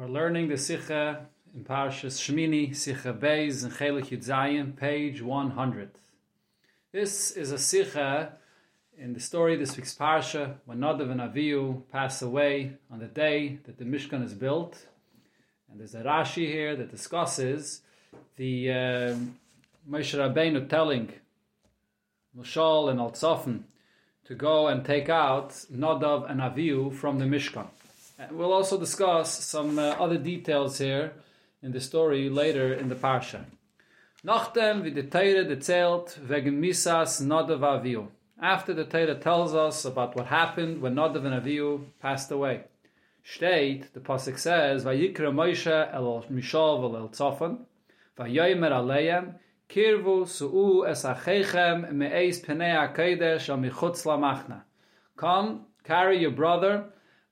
We're learning the Sikha in Parshas Shmini, Sikha Beis, and Chelik Yudzayin, page 100. This is a Sikha in the story of this week's Parsha, when Nadav and Avihu pass away on the day that the Mishkan is built. And there's a Rashi here that discusses the um, Moshe Rabbeinu telling Mushal and Altzofen to go and take out Nadav and Avihu from the Mishkan. We'll also discuss some uh, other details here in the story later in the Parsha. Nachdem wie die wegen Misas Nadav Avihu. After the Torah tells us about what happened when Nadav and Avihu passed away. Steht, the Pasuk says, Vayikra Moshe el Mishal vel el Tzofan, Vayoymer aleim, Kirvu su'u es achechem me'eis penei ha'kodesh al michutz. Come, carry your brother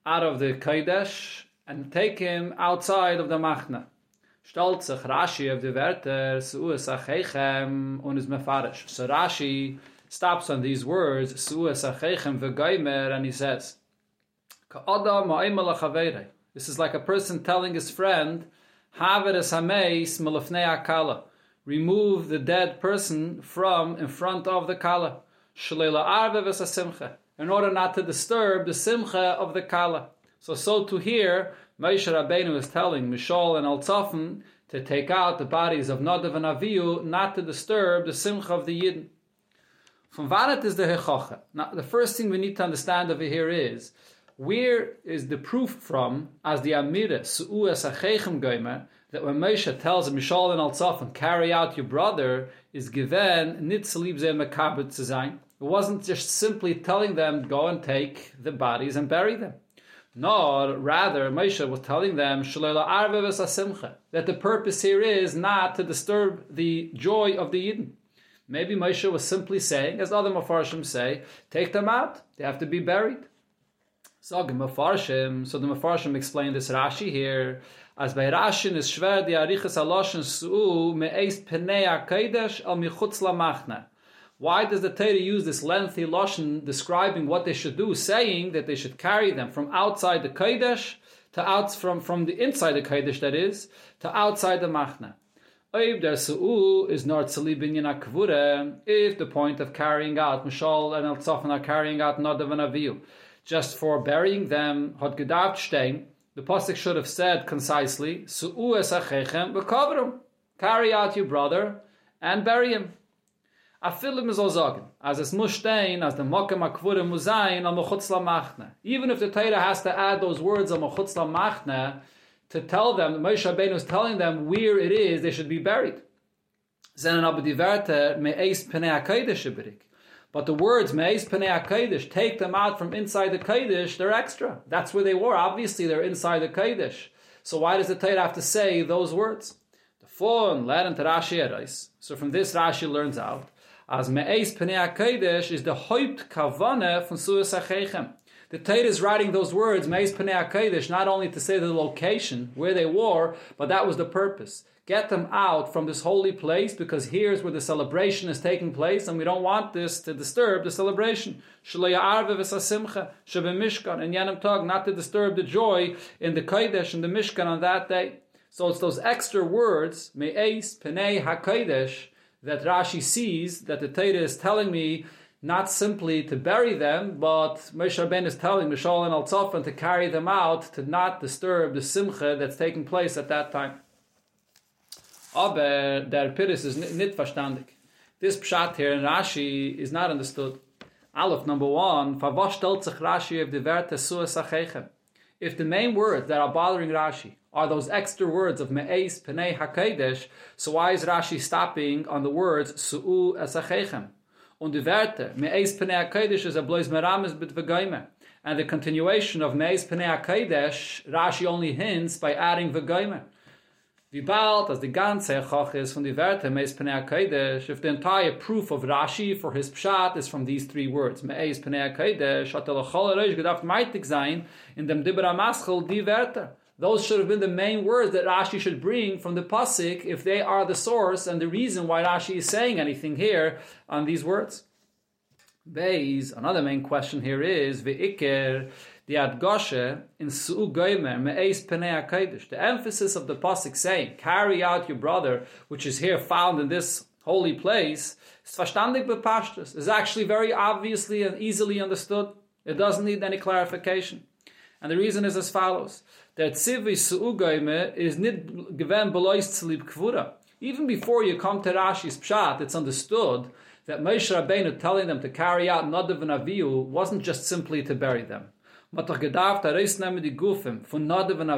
out of the Kodesh and take him outside of the Machna. Stellt sich Rashi of the Werther, su'u es achechem, un is mefarish. So Rashi stops on these words, su'u es achechem v'goymer, and he says, Ka'adam ma'imel ha'chaveirei. This is like a person telling his friend, Haver es hameis melefnei akala remove the dead person from in front of the kala. In order not to disturb the simcha of the kala. So, so to here, Moshe Rabbeinu is telling Mishal and Altzofen to take out the bodies of Nadav and Avihu, not to disturb the simcha of the Yidden. From Vanet is the Hechocha. Now, the first thing we need to understand over here is where is the proof from as the Amira Su'u Esachechem Goimer that when Moshe tells Mishal and Altzaf carry out your brother is given nitzlibze makabit zayin. It wasn't just simply telling them go and take the bodies and bury them. No, rather Moshe was telling them that the purpose here is not to disturb the joy of the Yidden. Maybe Moshe was simply saying, as other Mepharshim say, take them out. They have to be buried. So the Mepharshim explained this Rashi here as by Rashin is schwer die Arichas Aloshen Su'u me'eis penei HaKadosh al michutz lamachna. Why does the Torah use this lengthy Lashon describing what they should do, saying that they should carry them from outside the Kodesh to out from, from the inside the Kodesh, that is, to outside the Machna? If the point of carrying out, Mishal and El are carrying out Nadav and Avihu, just for burying them, had stehen, the pasuk should have said concisely, "Su'u esachechem v'kavrum." Carry out your brother and bury him. Afilim is ozagen, as es mustein, as the mokem akvurim muzayin al mechutz machne. Even if the Torah has to add those words al mechutz machne to tell them, Moshe Rabbeinu is telling them where it is they should be buried. Zenen aber die Werte me'eis penei hakodesh but the words Meis Panei Kodesh, take them out from inside the Kodesh, they're extra. That's where they were. Obviously, they're inside the Kodesh. So why does the Torah have to say those words? The phone learn to Rashi. So from this Rashi learns out as Meis Panei Kodesh is the Hoyt Kavane from Achechem. The Torah is writing those words, Meis Panei Kodesh, not only to say the location where they were, but that was the purpose get them out from this holy place because here's where the celebration is taking place and we don't want this to disturb the celebration. Mishkan and Yanim Tag, not to disturb the joy in the Kodesh and the Mishkan on that day. So it's those extra words, Me'ez Penei HaKodesh, that Rashi sees that the Torah is telling me not simply to bury them, but Moshe Rabbeinu is telling Mishal and Al to carry them out to not disturb the simcha that's taking place at that time. Aber der Piris is nicht verstandig. This pshat here in Rashi is not understood. Aleph, number one, Favash stellt sich Rashi of the Suas. If the main words that are bothering Rashi are those extra words of Me'ez Penei HaKadosh, so why is Rashi stopping on the words Su'u Esachechem? Und die Werte, Me'ez Penei HaKadosh is a blois merames bit v'goyme. And the continuation of Me'ez Penei HaKadosh, Rashi only hints by adding v'goyme. Wie bald as the ganze Choch is from the Werte Meis Pnei HaKodesh, if the entire proof of Rashi for his Pshat is from these three words, Meis Pnei HaKodesh, hat er gedacht meitig sein in dem Dibra Maschel die Werte. Those should have been the main words that Rashi should bring from the Pasik if they are the source and the reason why Rashi is saying anything here on these words. Beis, another main question here is, Ve'ikir, the Adgoshe in Su'u Goymer Me'ez Penei HaKadosh. The emphasis of the Pasuk saying, carry out your brother, which is here found in this holy place, is actually very obviously and easily understood. It doesn't need any clarification. And the reason is as follows. That Tzivi Su'u is nid gewen belois tzlib kvura. Even before you come to Rashi's Pshat, it's understood that Moshe Rabbeinu telling them to carry out Nadav and Avihu wasn't just simply to bury them. Man doch gedarf da reis nehmen die Gufim von Nadav im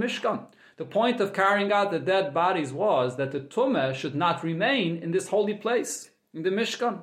Mishkan. The point of carrying out the dead bodies was that the Tumme should not remain in this holy place, in the Mishkan.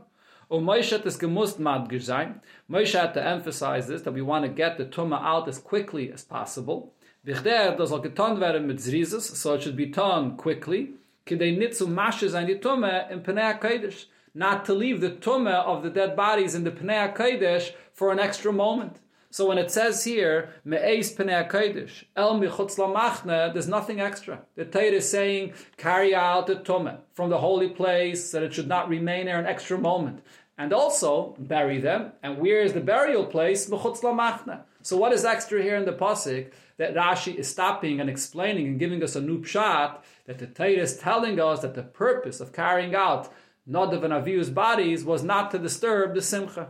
Und Moshe hat es gemusst madgish sein. Moshe to emphasize this, that we want to get the Tumme out as quickly as possible. Bichdei, er, das soll getan werden mit Zrizes, so it should be done quickly. Kidei nitzu mashe sein die Tumme in Penei HaKodesh not to leave the tumah of the dead bodies in the Pnei HaKodesh for an extra moment. So when it says here, HaKodesh, El Michutz there's nothing extra. The Torah is saying, carry out the tumah from the holy place, that it should not remain there an extra moment. And also, bury them. And where is the burial place? Mechutz Lamachne. So what is extra here in the Pasuk? That Rashi is stopping and explaining and giving us a new pshat, that the Torah is telling us that the purpose of carrying out Nadav and Avihu's bodies was not to disturb the Simcha.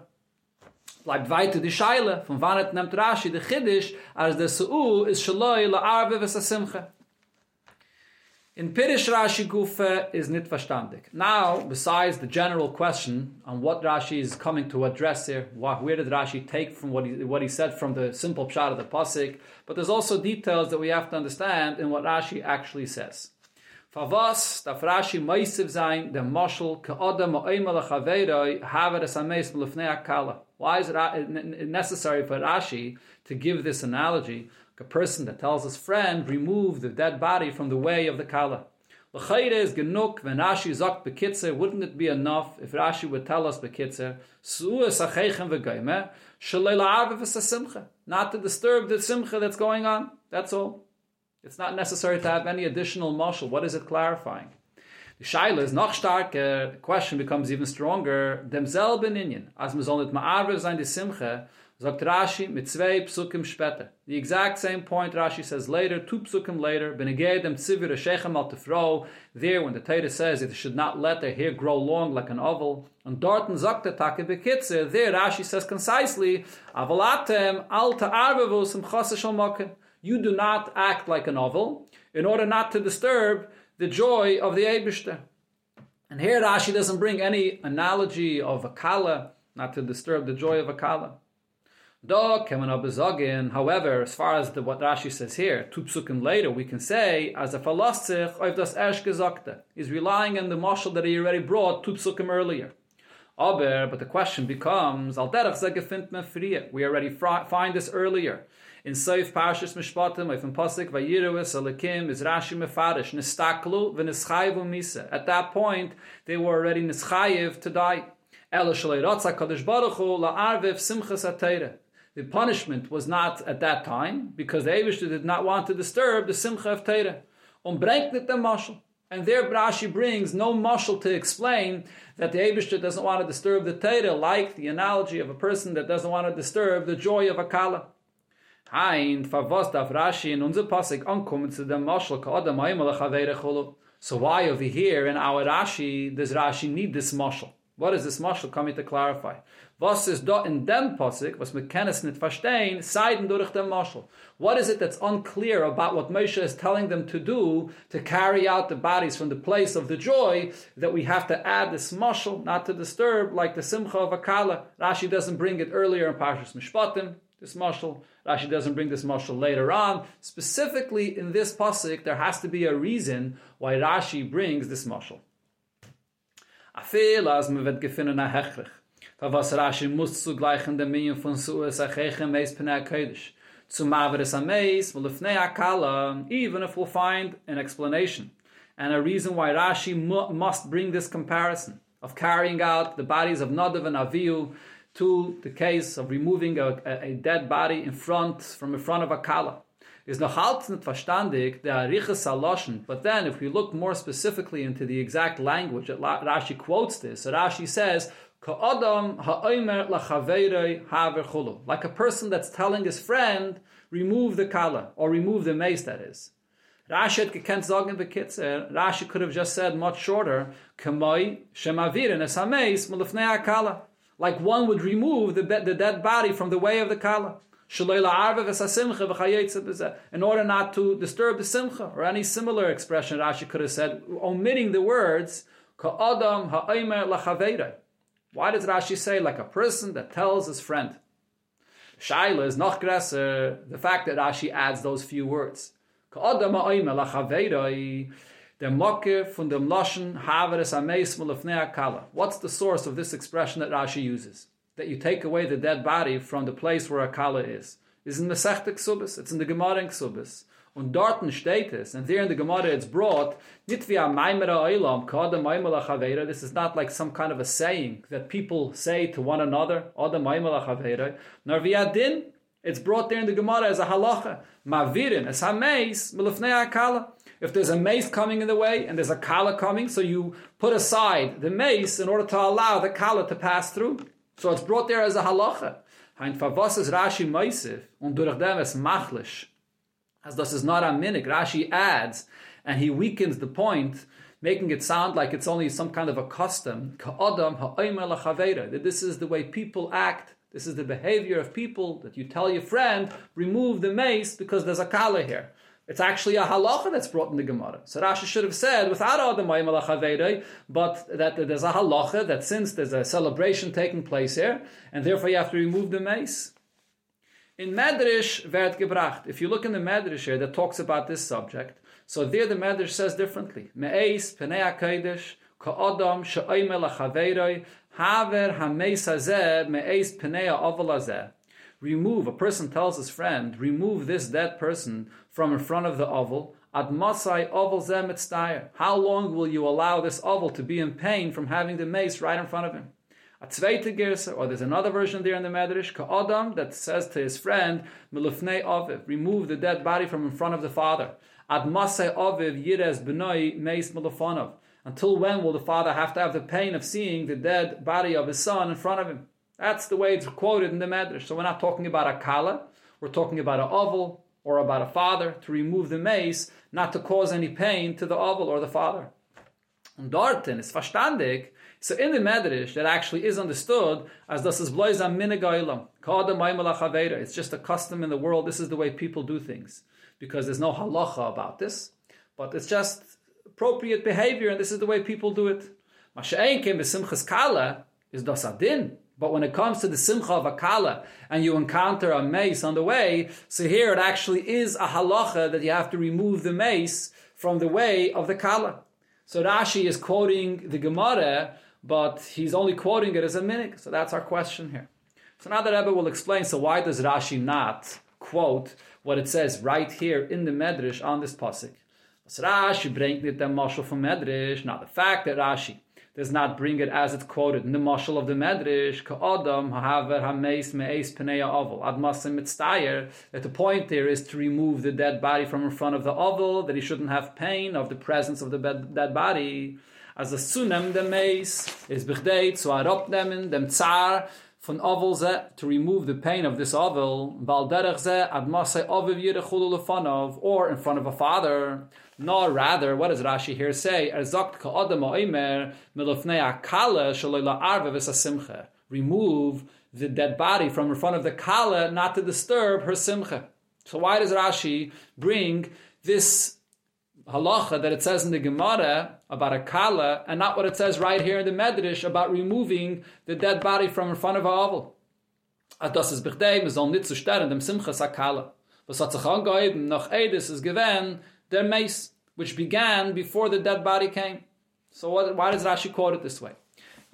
Bleibt weiter die Scheile, von wann het nimmt Rashi the Chiddish, as the Su'u is Shaloi la'arve ves Simcha. In Pirish Rashi Gufa is nit verstandig. Now, besides the general question on what Rashi is coming to address here, where did Rashi take from what he, what he said from the simple pshat of the pasuk, but there's also details that we have to understand in what Rashi actually says. Favas, da Rashi meisiv sein, der Moschel, ke Odem o Eimel Chaveiroi, haver es ameis melufnei akala. Why is it necessary for Rashi to give this analogy? A person that tells his friend, remove the dead body from the way of the kala. L'chayre is genuk, when Rashi zok bekitzer, wouldn't it be enough if Rashi would tell us bekitzer, su'u es acheichem v'goyme, shalei la'arve v'sasimcha, not to disturb the simcha that's going on, that's all. It's not necessary to have any additional mashal. What is it clarifying? The shaila is noch starker. The question becomes even stronger. Demselben inyan. As man soll nicht ma'arve sein die Simche, sagt Rashi mit zwei psukim später. The exact same point Rashi says later, two psukim later, benegei dem tzivir shechem al tefro, there when the Torah says it should not let their hair grow long like an ovel, and dorten sagt der Take bekitze, there Rashi says concisely, avalatem al ta'arvevu sim chasa you do not act like a novel in order not to disturb the joy of the Eibishter. And here Rashi doesn't bring any analogy of a kala, not to disturb the joy of a kala. However, as far as the, what Rashi says here, two later, we can say as a philosopher of das gezakte. He's relying on the mashal that he already brought two earlier. Aber, but the question becomes, al derech We already find this earlier in Seif Parshas Mishpatim, if in Pasik Vayiruis Alakim is Rashi Mefarish Nistaklu v'Nischayvu Misa. At that point, they were already Nischayev to die. The punishment was not at that time because the Eibush did not want to disturb the Simcha of Teire. Um brengt the mashal. And there Rashi brings no mashal to explain that the Eibush doesn't want to disturb the Teire, like the analogy of a person that doesn't want to disturb the joy of a Kala. Hein, darf Rashi in unser ankommen zu dem Chulu. So why over here in our Rashi does Rashi need this Moschel? What is this Moschel coming to clarify? Was is dort in dem Pasik, was wir kennen es verstehen, seiden durch dem Moschel? What is it that's unclear about what Moshe is telling them to do to carry out the bodies from the place of the joy that we have to add this Moschel, not to disturb, like the Simcha of Akala. Rashi doesn't bring it earlier in Parshas Mishpatim, this Moschel. Rashi doesn't bring this mashal later on. Specifically in this pasuk, there has to be a reason why Rashi brings this akala, even if we'll find an explanation and a reason why Rashi mu- must bring this comparison of carrying out the bodies of Nadav and Avihu to the case of removing a, a, a dead body in front from in front of a kala. Is noch verstandig der Arichas Saloshn, but then if we look more specifically into the exact language that Rashi quotes this, Rashi says, Like a person that's telling his friend, remove the kala, or remove the meis, that is. Rashi could have just said much shorter, Kamoi shemavirin. Like one would remove the, the dead body from the way of the kala. In order not to disturb the simcha, or any similar expression Rashi could have said, omitting the words. Why does Rashi say like a person that tells his friend? Shaila is noch the fact that Rashi adds those few words. Mokke von dem Loschen ameis mulafnei akala. What's the source of this expression that Rashi uses? That you take away the dead body from the place where akala is. Is in the Sechtek Subis, it's in the Gemara in Subis. Und dorten steht es, and there in the Gemara it's brought, nit wie a maimera oilam, kada maimela chavera, this is not like some kind of a saying that people say to one another, ada maimela chavera, nor via din, it's brought there in the Gemara as a halacha, mavirin, as hameis, milufnei akala. If there's a meis coming in the way and there's a kala coming, so you put aside the meis in order to allow the kala to pass through. So it's brought there as a halacha. Hein favos is Rashi meisif, und durch dem es machlish as this is not a minik. Rashi adds, and he weakens the point, making it sound like it's only some kind of a custom. That this is the way people act. This is the behavior of people that you tell your friend, remove the meis because there's a kala here. It's actually a halacha that's brought in the Gemara. So Rashi should have said without Adam but that there's a halacha that since there's a celebration taking place here, and therefore you have to remove the meis. In Medrash werd gebracht. If you look in the Medrash here that talks about this subject, so there the Medrash says differently. Me'eis penei HaKadosh ka'odam she'oime lachaveiroi haver hameis hazeh me'eis penei ha'ovel Remove, a person tells his friend, remove this dead person from in front of the ovel. Ad masai ovel zeh How long will you allow this ovel to be in pain from having the meis right in front of him? A zweite or there's another version there in the Medrash, Ka'adam, that says to his friend, Melufnei Aviv, remove the dead body from in front of the father. Ad Masei Aviv Yires Benoi Meis Melufanov. Until when will the father have to have the pain of seeing the dead body of his son in front of him? That's the way it's quoted in the Medrash. So we're not talking about a kala, we're talking about an ovel or about a father to remove the meis, not to cause any pain to the ovel or the father. Und dorten ist verstandig, so in the Medrash, that actually is understood as das is bloizam minigailam. Kada. It's just a custom in the world. This is the way people do things. Because there's no halacha about this. But it's just appropriate behavior, and this is the way people do it. Masha'enkim kala is das adin. But when it comes to the simcha of a kala, and you encounter a meis on the way, so here it actually is a halacha that you have to remove the meis from the way of the kala. So Rashi is quoting the Gemara but he's only quoting it as a minig. So that's our question here. So now the Rebbe will explain. So why does Rashi not quote what it says right here in the Medrash on this pasuk? So Rashi bringt it the mashal from Medrash. Now the fact that Rashi does not bring it as it's quoted. In the mashal of the Medrash, ka'adam ha'haver ha'meis me'eis pnei ovel admasim mitztayer, that the point there is to remove the dead body from in front of the ovel, that he shouldn't have pain of the presence of the dead body. As a sunem the meis is bichdei zu aropnemen dem tsar von ovel ze to remove the pain of this ovel val derech ze ad masay ovev yire lefanov or in front of a father. Nor rather what does Rashi here say? Er sagt ka adam oimer melofnei akala shalola arve simcha remove the dead body from in front of the kala not to disturb her simcha. So why does Rashi bring this halacha that it says in the Gemara about a kala, and not what it says right here in the Medrash about removing the dead body from in front of a ovel. Das ist bichdei, man soll nicht zu dem Simchas akala. Was hat sich angeheben, nach Edis der Meis, which began before the dead body came. So what, why does Rashi quote it this way?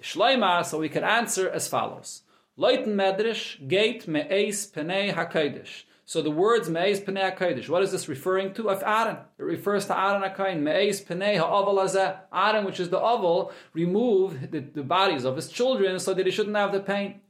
Shleima, so we can answer as follows. Leuten Medrash, gate me'eis penei hakodesh. So the words Me'ez Pnei HaKodesh, what is this referring to? Of Aaron. It refers to Aaron HaKoyin. Me'ez Pnei HaOval Hazeh. Aaron, which is the ovel, removed the, the, bodies of his children so that he shouldn't have the pain.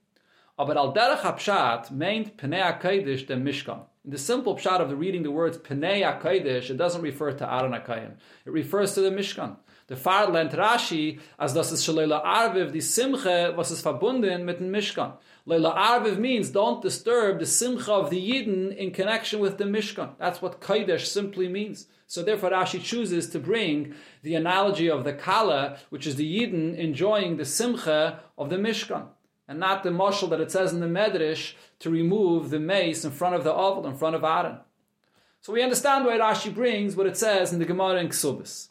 But al derech hapshat meant Pnei HaKodesh the Mishkan. In the simple pshat of the reading the words Pnei HaKodesh, it doesn't refer to Aaron HaKoyin. It refers to the Mishkan. The Fahrt lernt Rashi, as das ist schon Leila Arviv, die Simche, was ist verbunden mit dem Mishkan. Leila Arviv means don't disturb the Simcha of the Yidden in connection with the Mishkan. That's what Kodesh simply means. So therefore Rashi chooses to bring the analogy of the Kala, which is the Yidden enjoying the Simcha of the Mishkan. And not the mashal that it says in the Medrash to remove the meis in front of the ovel, in front of Aaron. So we understand why Rashi brings what it says in the Gemara in Ksubis.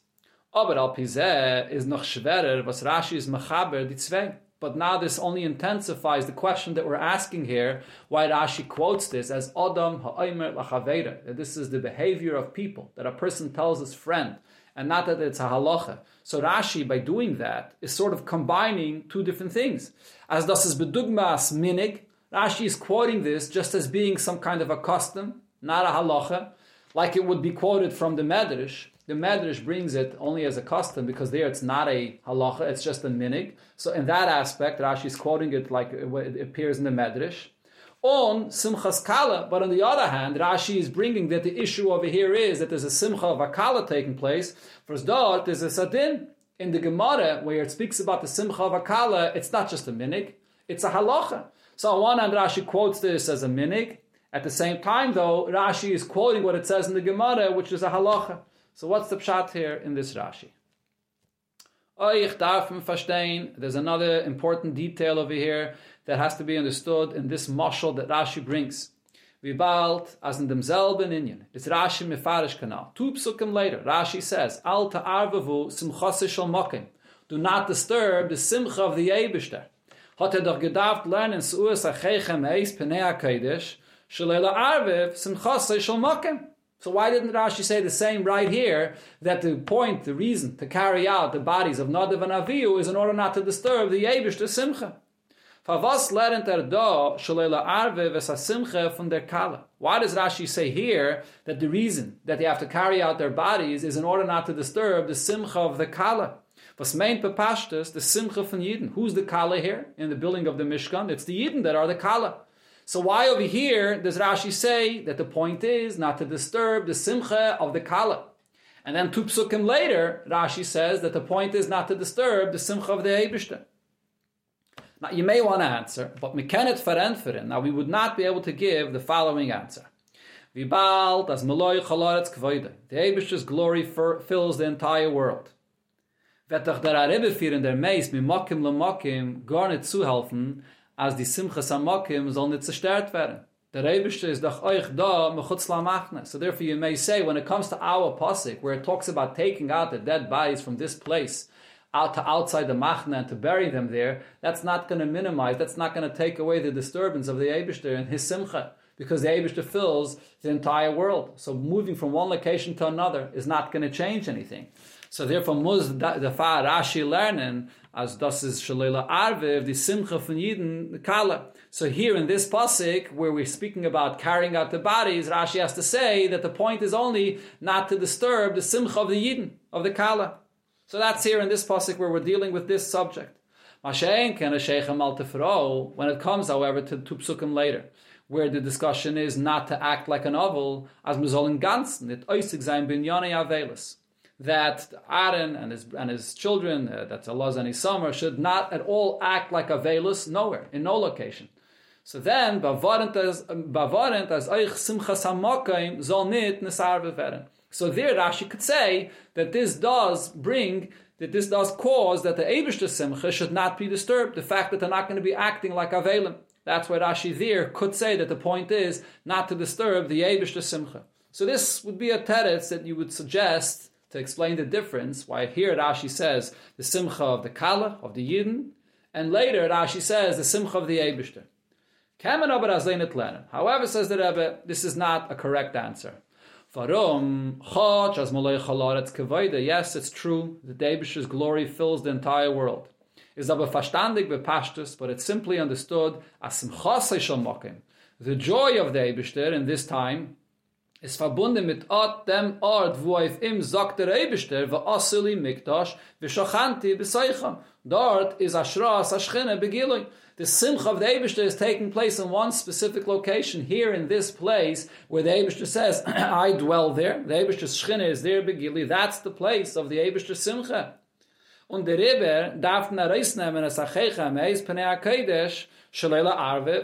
Aber al pizeh is noch schwerer, was Rashi is machaber di zwei. But now this only intensifies the question that we're asking here, why Rashi quotes this as Adam ha'omer lachavera, that this is the behavior of people, that a person tells his friend, and not that it's a halacha. So Rashi, by doing that, is sort of combining two different things. As das is bedugmas minig, Rashi is quoting this just as being some kind of a custom, not a halacha, like it would be quoted from the Medrash, the Medrash brings it only as a custom because there it's not a halacha, it's just a minig. So in that aspect, Rashi is quoting it like it appears in the Medrash. On Simchas Kala, but on the other hand, Rashi is bringing that the issue over here is that there's a Simcha of Akala taking place. For Zdot, there's a Sadin in the Gemara where it speaks about the Simcha of Akala, it's not just a minig, it's a halacha. So on one hand, Rashi quotes this as a minig. At the same time, though, Rashi is quoting what it says in the Gemara, which is a halacha. So what's the pshat here in this Rashi? Euch darf verstehen, there's another important detail over here that has to be understood in this mashal that Rashi brings. Wie bald, as in demselben Inyan, is Rashi mefarish kanal. Two psukim later, Rashi says, shal mokim. Do not disturb the simcha of the Yebishter. Hat er doch gedacht lernen achechem eis ha-kodesh, shalela shal mokim. So why didn't Rashi say the same right here that the point, the reason to carry out the bodies of Nadav and Avihu is in order not to disturb the Yebish, the Simcha? Why does Rashi say here that the reason that they have to carry out their bodies is in order not to disturb the simcha of the kala? Was meint bepashtas the simcha from Yidden? Who's the kala here in the building of the Mishkan? It's the Yidden that are the kala. So why over here does Rashi say that the point is not to disturb the simcha of the kala? And then two psukim later, Rashi says that the point is not to disturb the simcha of the Eibishter. Now you may want to answer, but mekanet ferenferen. Now we would not be able to give the following answer. Vibal das meloy chalaretz kvoide. The Eibishter's glory fills the entire world. Doch der Arebe in der Meis mit Mokim le Mokim gar nicht zuhelfen, als die Simcha Samakim soll nicht zerstört werden. Der Rebischte ist doch euch da, mechutz machne. So therefore you may say, when it comes to our Pasik, where it talks about taking out the dead bodies from this place, out to outside the machne and to bury them there, that's not going to minimize, that's not going to take away the disturbance of the Eibishter and his Simcha, because the Eibishter fills the entire world. So moving from one location to another is not going to change anything. So therefore, muz the far Rashi lernen as das is shalela arve the simcha von Yidden kala. So here in this pasuk where we're speaking about carrying out the bodies, Rashi has to say that the point is only not to disturb the simcha of the Yidden of the kala. So that's here in this pasuk where we're dealing with this subject. Mashen ken al When it comes, however, to two psukim later, where the discussion is not to act like a novel, as mizol ganzen, it oisig sein binyane avelis that Aaron and his and his children, uh, that's Elazar and Isamar, should not at all act like a velus nowhere, in no location. So then, bavarent as bavarent as eich zol nit nesar. So there, Rashi could say that this does bring, that this does cause that the Abishta Simcha should not be disturbed. The fact that they're not going to be acting like a Avelim. That's why Rashi there could say that the point is not to disturb the Abishta Simcha. So this would be a teretz that you would suggest to explain the difference, why here Rashi says the simcha of the Kala, of the Yidden, and later Rashi says the simcha of the Eibishter. However, says the Rebbe, this is not a correct answer. Yes, it's true. The Eibishter's glory fills the entire world. Is aber verstandig bepashtus, but it's simply understood as The joy of the Eibishter in this time is verbunden mit Ort dem Ort, wo auf ihm sagt der Eibester, wo Mikdash, wo Shochanti beseicham. Dort is Ashras, Ashchene, Begilui. The Simcha of the Eibester is taking place in one specific location, here in this place, where the Eibester says, I dwell there. The Eibester Shchene is there, Begili. That's the place of the Eibester Simcha. Und der Rebbe darf na er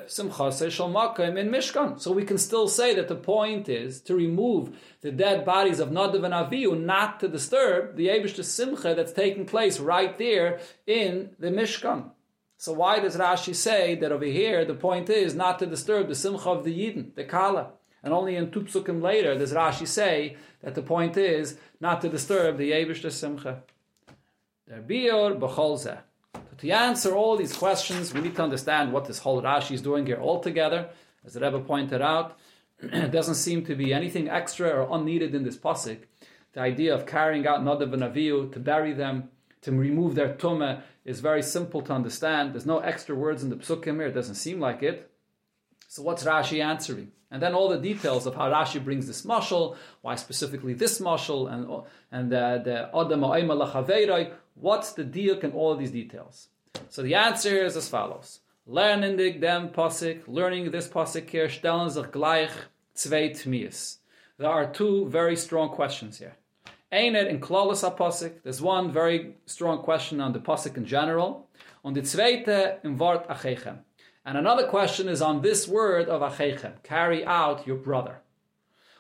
Simchase Shalmakim in Mishkan. So we can still say that the point is to remove the dead bodies of Nadav and Avihu, not to disturb the Abish Simcha that's taking place right there in the Mishkan. So why does Rashi say that over here the point is not to disturb the Simcha of the Yidden, the Kala? And only in Tupsukim later does Rashi say that the point is not to disturb the Abish Simcha. Der. To answer all these questions, we need to understand what this whole Rashi is doing here altogether. As the Rebbe pointed out, it doesn't seem to be anything extra or unneeded in this pasuk. The idea of carrying out Nadav and Avihu to bury them, to remove their tumah, is very simple to understand. There's no extra words in the psukim here. It doesn't seem like it. So what's Rashi answering? And then all the details of how Rashi brings this mashal, why specifically this mashal, and and the the Adam Lachaveiroi, what's the deal and all these details. So the answer is as follows. Learning dem pasik, learning this pasik here, stellen sich gleich zwei Tmias. There are two very strong questions here. Einer in Klaus pasik, there's one very strong question on the pasik in general, und the zweite in Wort achechem. And another question is on this word of Achechem, carry out your brother.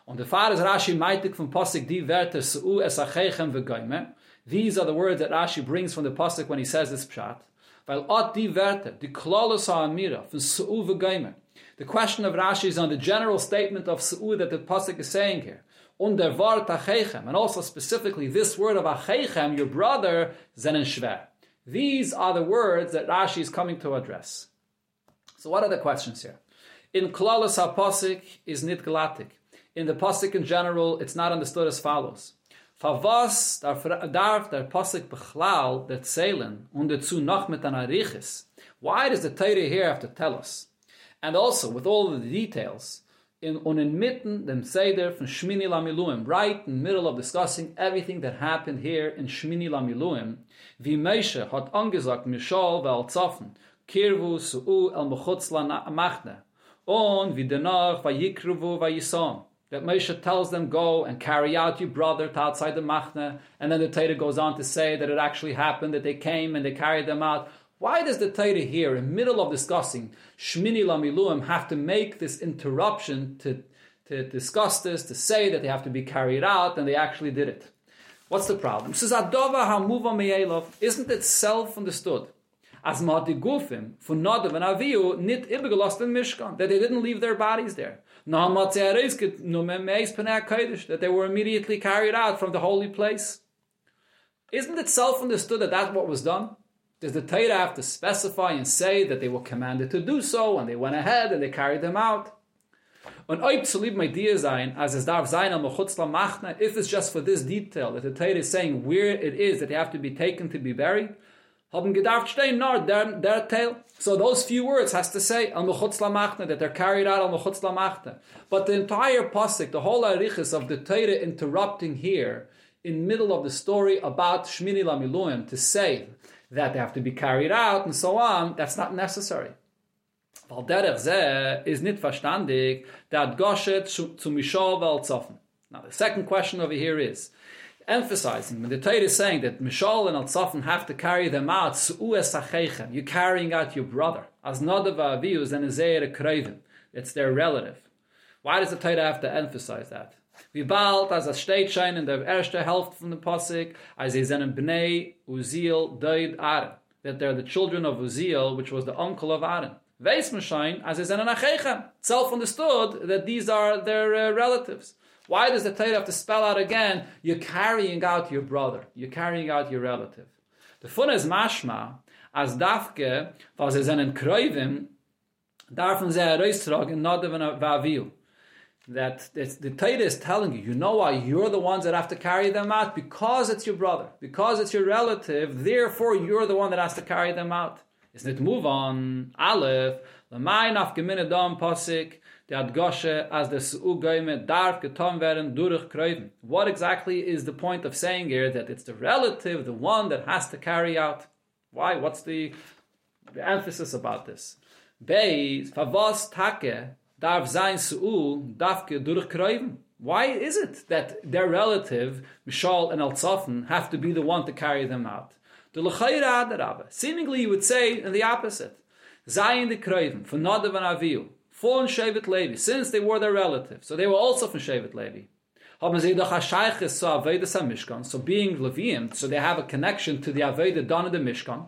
On the far Fathers Rashi meitig from Pasik di Werte Su'u es Achechem v'goyme. These are the words that Rashi brings from the Pasik when he says this pshat. Weil ot di Werte, di klolos ha'amira, from Su'u v'goyme. The question of Rashi is on the general statement of Su'u that the Pasik is saying here. Und der Wort Achechem, and also specifically this word of Achechem, your brother, zenen shver. These are the words that Rashi is coming to address. So what are the questions here? In Klalas HaPosik is nit galatik. In the Posik in general, it's not understood as follows. Favas darf der Posik bechlal der Zelen und dazu noch mit an Arichis. Why does the Torah here have to tell us? And also, with all the details, in inmitten dem Seder von Shmini Lamiluim, right in the middle of discussing everything that happened here in Shmini Lamiluim, wie Moshe hat angesagt, Mishal ve'al Zafen, kirvu su'u el machne. On v'denach v'yikruvu v'yisom. That Moshe tells them, go and carry out your brother to outside the machne. And then the Torah goes on to say that it actually happened, that they came and they carried them out. Why does the Torah here, in middle of discussing Shmini Lamiluim, have to make this interruption to, to discuss this, to say that they have to be carried out, and they actually did it? What's the problem? Isn't it self-understood as ma die Gufim von Nadav and Avihu nit übergelost in Mishkan, that they didn't leave their bodies there. That they were immediately carried out from the holy place. Isn't it self-understood that that's what was done? Does the Torah have to specify and say that they were commanded to do so, and they went ahead and they carried them out? Und oib zu lieb idea sein, as es darf sein am machna, if it's just for this detail, that the Torah is saying where it is that they have to be taken to be buried, haben gedarft stehen nor der der tail. So those few words has to say al mechutz lamachne that they're carried out al mechutz lamachne but the entire pasuk the whole arichis of the Torah interrupting here in middle of the story about shmini lamiluim to say that they have to be carried out and so on that's not necessary. Weil derech ze is nit verstandig that goshet zu mishal vel tzofen now the second question over here is emphasizing when the Torah is saying that Mishal and Al have to carry them out, you're carrying out your brother. As Nadav Avihu and Ezeir Krevim. It's their relative. Why does the Torah have to emphasize that? We bald as a state shine in the erste Hälfte from the Pasik, as they zenen Bnei Uziel Daid Aaron. That they're the children of Uziel, which was the uncle of Aaron. Veis Mashain, as they zenen Achechem. Self understood that these are their uh, relatives. Why does the Torah have to spell out again? You're carrying out your brother. You're carrying out your relative. The fun is mashma, as dafke, was is einen Kreuven, darfen sie heraustragen, Nadav Vaviu. That the Torah is telling you, you know why you're the ones that have to carry them out? Because it's your brother, because it's your relative, therefore you're the one that has to carry them out. Isn't it move on. Aleph, Lamai naf gemine pasik, the as the darf getan werden durch Kreuven. What exactly is the point of saying here that it's the relative, the one that has to carry out? Why? What's the, the emphasis about this? Beis, favos take, darf sein su'u, darfke durch Kreuven. Why is it that their relative, Mishal and Eltzafen, have to be the one to carry them out? The Adarabba. Seemingly, you would say in the opposite. Zayin the Kreuven, from Nadav and Avihu, from Shevet Levi, since they were their relatives. So they were also from Shevet Levi. So being Leviim, so they have a connection to the Aveda done in the Mishkan.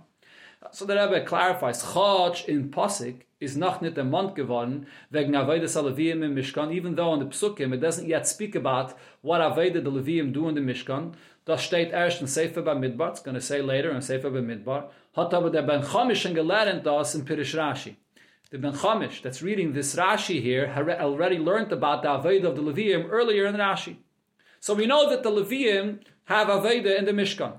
So the Rebbe clarifies, Chach in Pasik is noch nicht der Mond geworden, wegen Aveda Leviim in Mishkan, even though in the Psukim it doesn't yet speak about what Aveda the Leviim do in the Mishkan. Das steht erst in Sefer Bamidbar, it's going to say later in Sefer Bamidbar. Hat aber der Ben Chamish gelernt das in Pirish Rashi. The Ben Chamish that's reading this Rashi here already learned about the Aveda of the Leviim earlier in Rashi. So we know that the Leviim have Aveda in the Mishkan.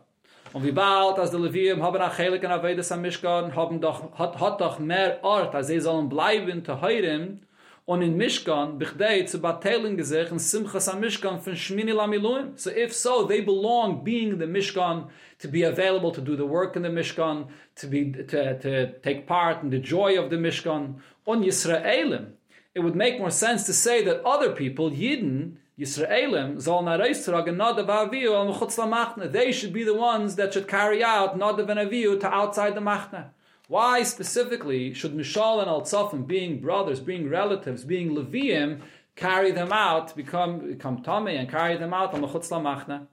Und wie bald, als die Leviim haben auch Chelik in Avedas am Mishkan, haben doch, hat, hat doch mehr Ort, als sie sollen bleiben zu heuren, und in Mishkan, bichdei, zu batelen gesech, in Simchas am Mishkan, von Shmini Lamiluim. So if so, they belong being the Mishkan, to be available to do the work in the Mishkan, to be, to, to take part in the joy of the Mishkan. On Yisraelim, it would make more sense to say that other people, Yidden, Yisraelim zol nareistrag nadav aviu al. They should be the ones that should carry out nadav and aviu to outside the machne. Why specifically should Mishal and Altzafim, being brothers, being relatives, being Leviim, carry them out, become become Tomei and carry them out on the Chutz Lamachne?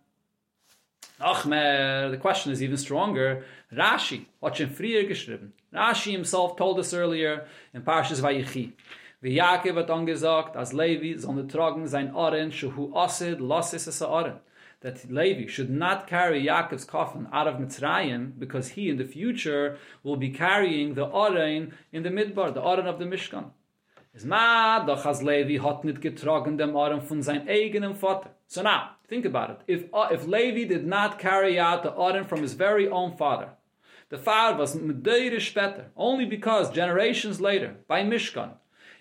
Achmer, the question is even stronger. Rashi, watch in Frier geschrieben. Rashi himself told us earlier in Parshas Vayichi. Wie Jakob hat angesagt, als Levi soll tragen sein Oren, shuhu asid, losis es Oren. That Levi should not carry Yaakov's coffin out of Mitzrayim because he in the future will be carrying the Oren in the Midbar, the Oren of the Mishkan. Ma, Levi getragen dem von sein eigenen Vater. So now, think about it. If, uh, if Levi did not carry out the Oren from his very own father, the father was Medeirish better, only because generations later, by Mishkan,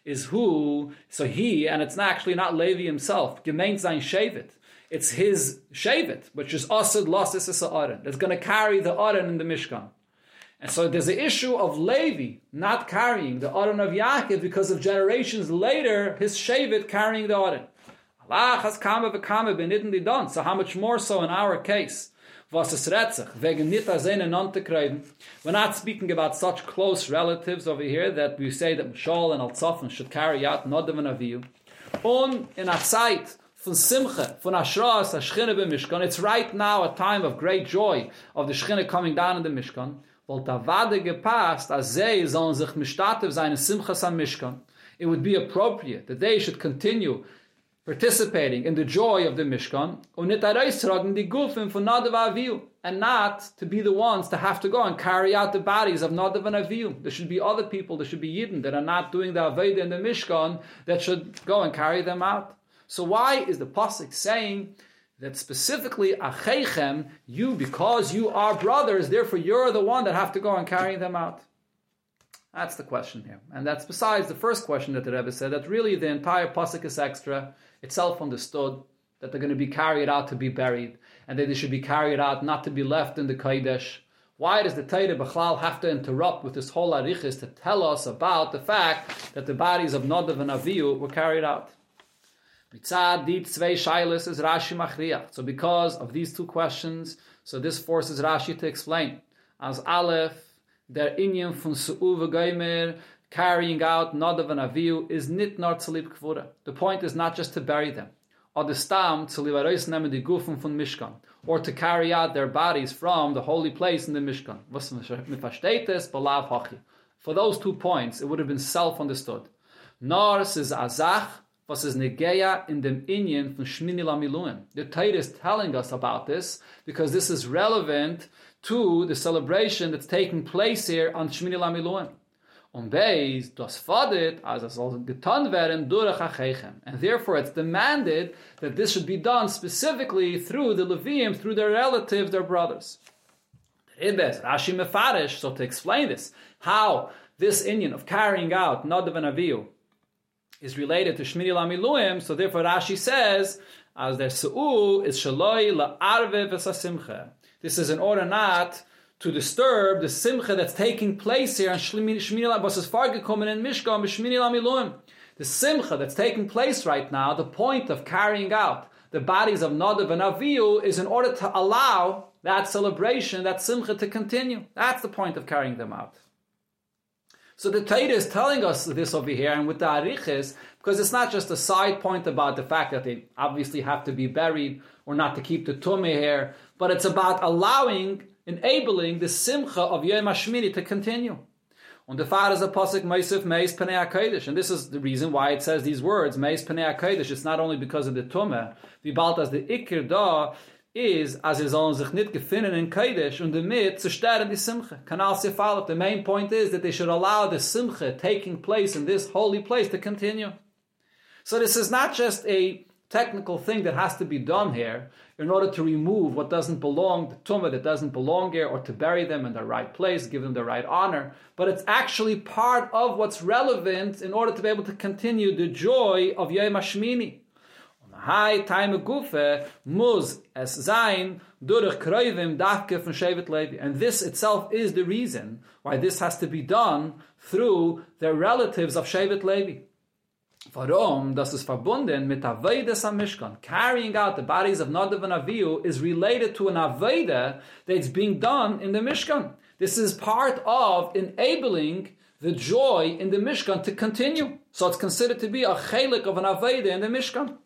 is who, so he, and it's actually not Levi himself, gemeint sein Shevet. It's his Shevet, which is Asad Lasis Aaron, that's going to carry the Aaron in the Mishkan. And so there's the issue of Levi not carrying the Aaron of Yaakov because of generations later, his Shevet carrying the Aaron. Allah has come done. So how much more so in our case? we're not speaking about such close relatives over here that we say that Shal and Altzofen should carry out not the aviu on in a zeit von simche von ashras a schine be mishkan it's right now a time of great joy of the schine coming down in the mishkan weil da vade gepasst as ze sollen sich mishtatev seine simche sam mishkan it would be appropriate that they should continue participating in the joy of the Mishkan, and not to be the ones to have to go and carry out the bodies of Nadav and Avihu. There should be other people, there should be Yidden that are not doing the Aveda in the Mishkan that should go and carry them out. So why is the Pasuk saying that specifically Achechem, you, because you are brothers, therefore you're the one that have to go and carry them out? That's the question here. And that's besides the first question that the Rebbe said, that really the entire Pasuk is extra itself understood that they're going to be carried out to be buried, and that they should be carried out not to be left in the Kodesh. Why does the Torah Bechlal have to interrupt with this whole arichis to tell us about the fact that the bodies of Nadav and Avihu were carried out? So because of these two questions, so this forces Rashi to explain. As Aleph, der Inyan von Su'uva Geimer, carrying out Nadav and Avihu is nit nor tzalib kvura. The point is not just to bury them, or the stam tzalivarois nemen di gufim from Mishkan, or to carry out their bodies from the holy place in the Mishkan. Was mifashtetes balav hachi. For those two points, it would have been self-understood. Nor says azach, was is negeya in dem inyan from shmini lamiluim. The Torah is telling us about this because this is relevant to the celebration that's taking place here on shmini lamiluim. Und beis, das fordert, als es soll getan werden durch Achechem. And therefore it's demanded that this should be done specifically through the Levium, through their relatives, their brothers. Ribes, Rashi Mefarish, so to explain this, how this inyan of carrying out Nadav and Avihu is related to Shmini Lamiluim, so therefore Rashi says, as their Su'u is Shaloi La'arve V'sasimcha. This is in order not to disturb the simcha that's taking place here and Shmini gekommen in Mishkan Shmini Lamiluim. The simcha that's taking place right now, the point of carrying out the bodies of Nadav and Avihu is in order to allow that celebration, that simcha to continue. That's the point of carrying them out. So the Torah is telling us this over here, and with the ariches, because it's not just a side point about the fact that they obviously have to be buried or not to keep the tumah here, but it's about allowing, enabling the simcha of Yom HaShmini to continue. Und the Fahrer is a pasuk Meisif Meis Panei HaKodesh. And this is the reason why it says these words, Meis Panei HaKodesh. It's not only because of the Tumah, wie bald as the Ikir da is, as is sollen sich nicht gefinnen in Kodesh und damit zerstören die Simcha. Kanal Sefalef, the main point is that they should allow the Simcha taking place in this holy place to continue. So this is not just a technical thing that has to be done here in order to remove what doesn't belong, the tumah that doesn't belong here, or to bury them in the right place, give them the right honor. But it's actually part of what's relevant in order to be able to continue the joy of Yom HaShmini. Hai time gufe mus es sein durch kreuvim dafke von Shevet Levi. And this itself is the reason why this has to be done through the relatives of Shevet Levi. Warum? Das ist verbunden mit Avedes am Mishkan. Carrying out the bodies of Nadav and Avihu is related to an Aveda that's being done in the Mishkan. This is part of enabling the joy in the Mishkan to continue. So it's considered to be a chelik of an Aveda in the Mishkan.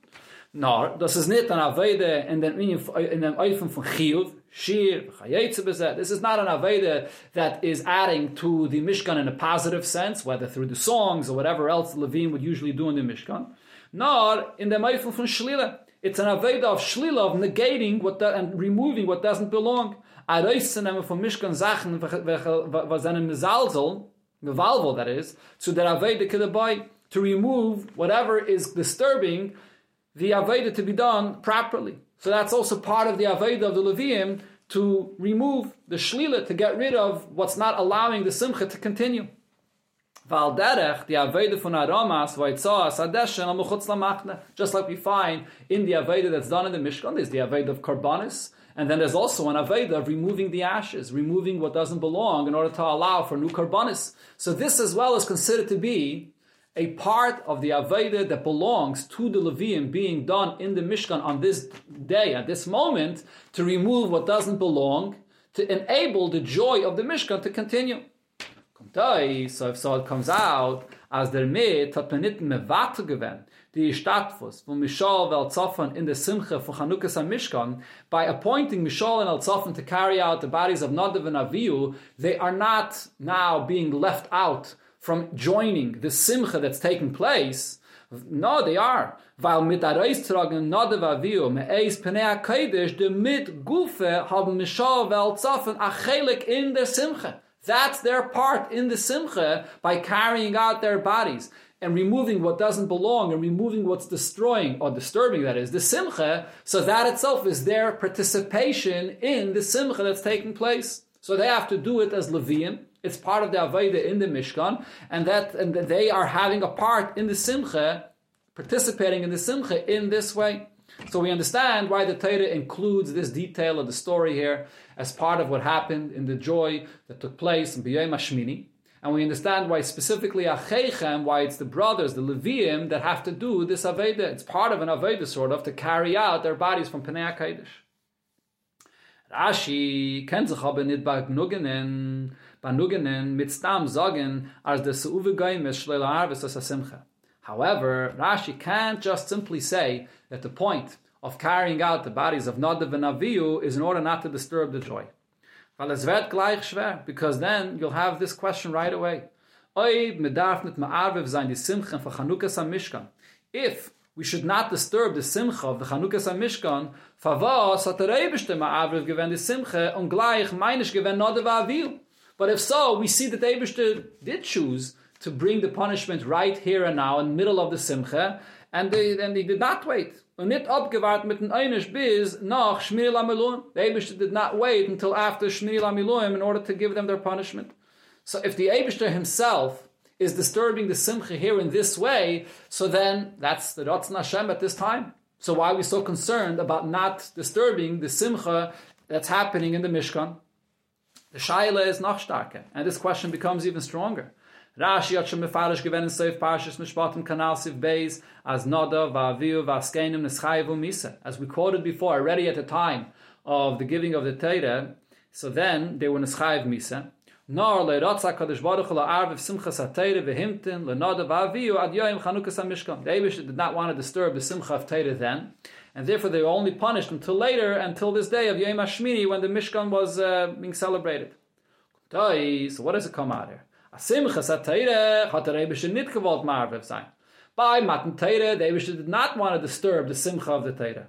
No, das is nicht an Aveda in den in den Eifen von Chiyuv, Shir, Chayetze bezet. This is not an Aveda that is adding to the Mishkan in a positive sense, whether through the songs or whatever else Levine would usually do in the Mishkan. Nor in the Eifen von Shlila. It's an Aveda of Shlila, of negating what the, and removing what doesn't belong. A Reissenehmen von Mishkan Sachen, was einen Mesalzel, Mevalvel that is, to the Aveda Kedabai, to remove whatever is disturbing the Aveda to be done properly. So that's also part of the Aveda of the Levium to remove the Shlila, to get rid of what's not allowing the Simcha to continue. Just like we find in the Aveda that's done in the Mishkan, there's the Aveda of Karbanis, and then there's also an Aveda of removing the ashes, removing what doesn't belong in order to allow for new Karbanis. So this as well is considered to be a part of the Aveda that belongs to the Levium being done in the Mishkan on this day, at this moment, to remove what doesn't belong, to enable the joy of the Mishkan to continue. So if so it comes out, as der Mit hat man nicht mehr warte gewinnt, die von Mishal vel Zoffen in the Simcha for Chanukas and Mishkan, by appointing Mishal and Al to carry out the bodies of Nadav and Avihu, they are not now being left out from joining the simcha that's taking place. No, they are. Weil mit der Reistragen Nadav me'eis Penei HaKodesh de mit Gufe haben Mishal chelik in the simcha. That's their part in the simcha by carrying out their bodies and removing what doesn't belong and removing what's destroying or disturbing that is the simcha so that itself is their participation in the simcha that's taking place so they have to do it as levium it's part of the Aveda in the Mishkan, and that and they are having a part in the Simcha, participating in the Simcha in this way. So we understand why the Torah includes this detail of the story here as part of what happened in the joy that took place in B'yom Hashmini. And we understand why specifically Achechem, why it's the brothers, the Levium, that have to do this Aveda. It's part of an Aveda, sort of, to carry out their bodies from Penei HaKodesh. Rashi kennt sich Mit Stam Arvis as Simcha. However, Rashi can't just simply say that the point of carrying out the bodies of Nadav and Avihu is in order not to disturb the joy. Because then you'll have this question right away. For. If we should not disturb the Simcha of the Chanukas Mishkan, favos hat der Eibishter ma'arviv gewend die Simcha und gleich meinisch gewend Nadav. But if so, we see that the did choose to bring the punishment right here and now in the middle of the Simcha, and they, and they did not wait. Und nicht abgewartet mit dem Einisch bis nach Shmini Lamiluim. The Abishter did not wait until after Shmini Lamiluim in order to give them their punishment. So if the Abishter himself is disturbing the Simcha here in this way, so then that's the Ratzon Hashem at this time. So why are we so concerned about not disturbing the Simcha that's happening in the Mishkan? The Shaila is noch starker, and this question becomes even stronger. Rashi hat schon mefarish gewen in Seif Parshas Mishpatim Kanal Siv Beis as Noda va'aviu va'askenim neschayivu misa. As we quoted before, already at the time of the giving of the Torah, so then they were Neschayev Misa. Nor le'ratza kadosh baruch hu la'arviv simchas ha-Torah v'himtin le'nadav aviyu ad yoyim chanukas ha-mishkan. The Abish did not want to disturb the simcha of Torah then, and therefore they were only punished until later, until this day of Yom HaShmini, when the Mishkan was uh, being celebrated. So what does it come out here? By Matan Torah, the Abish did not want to disturb the simcha of the Torah.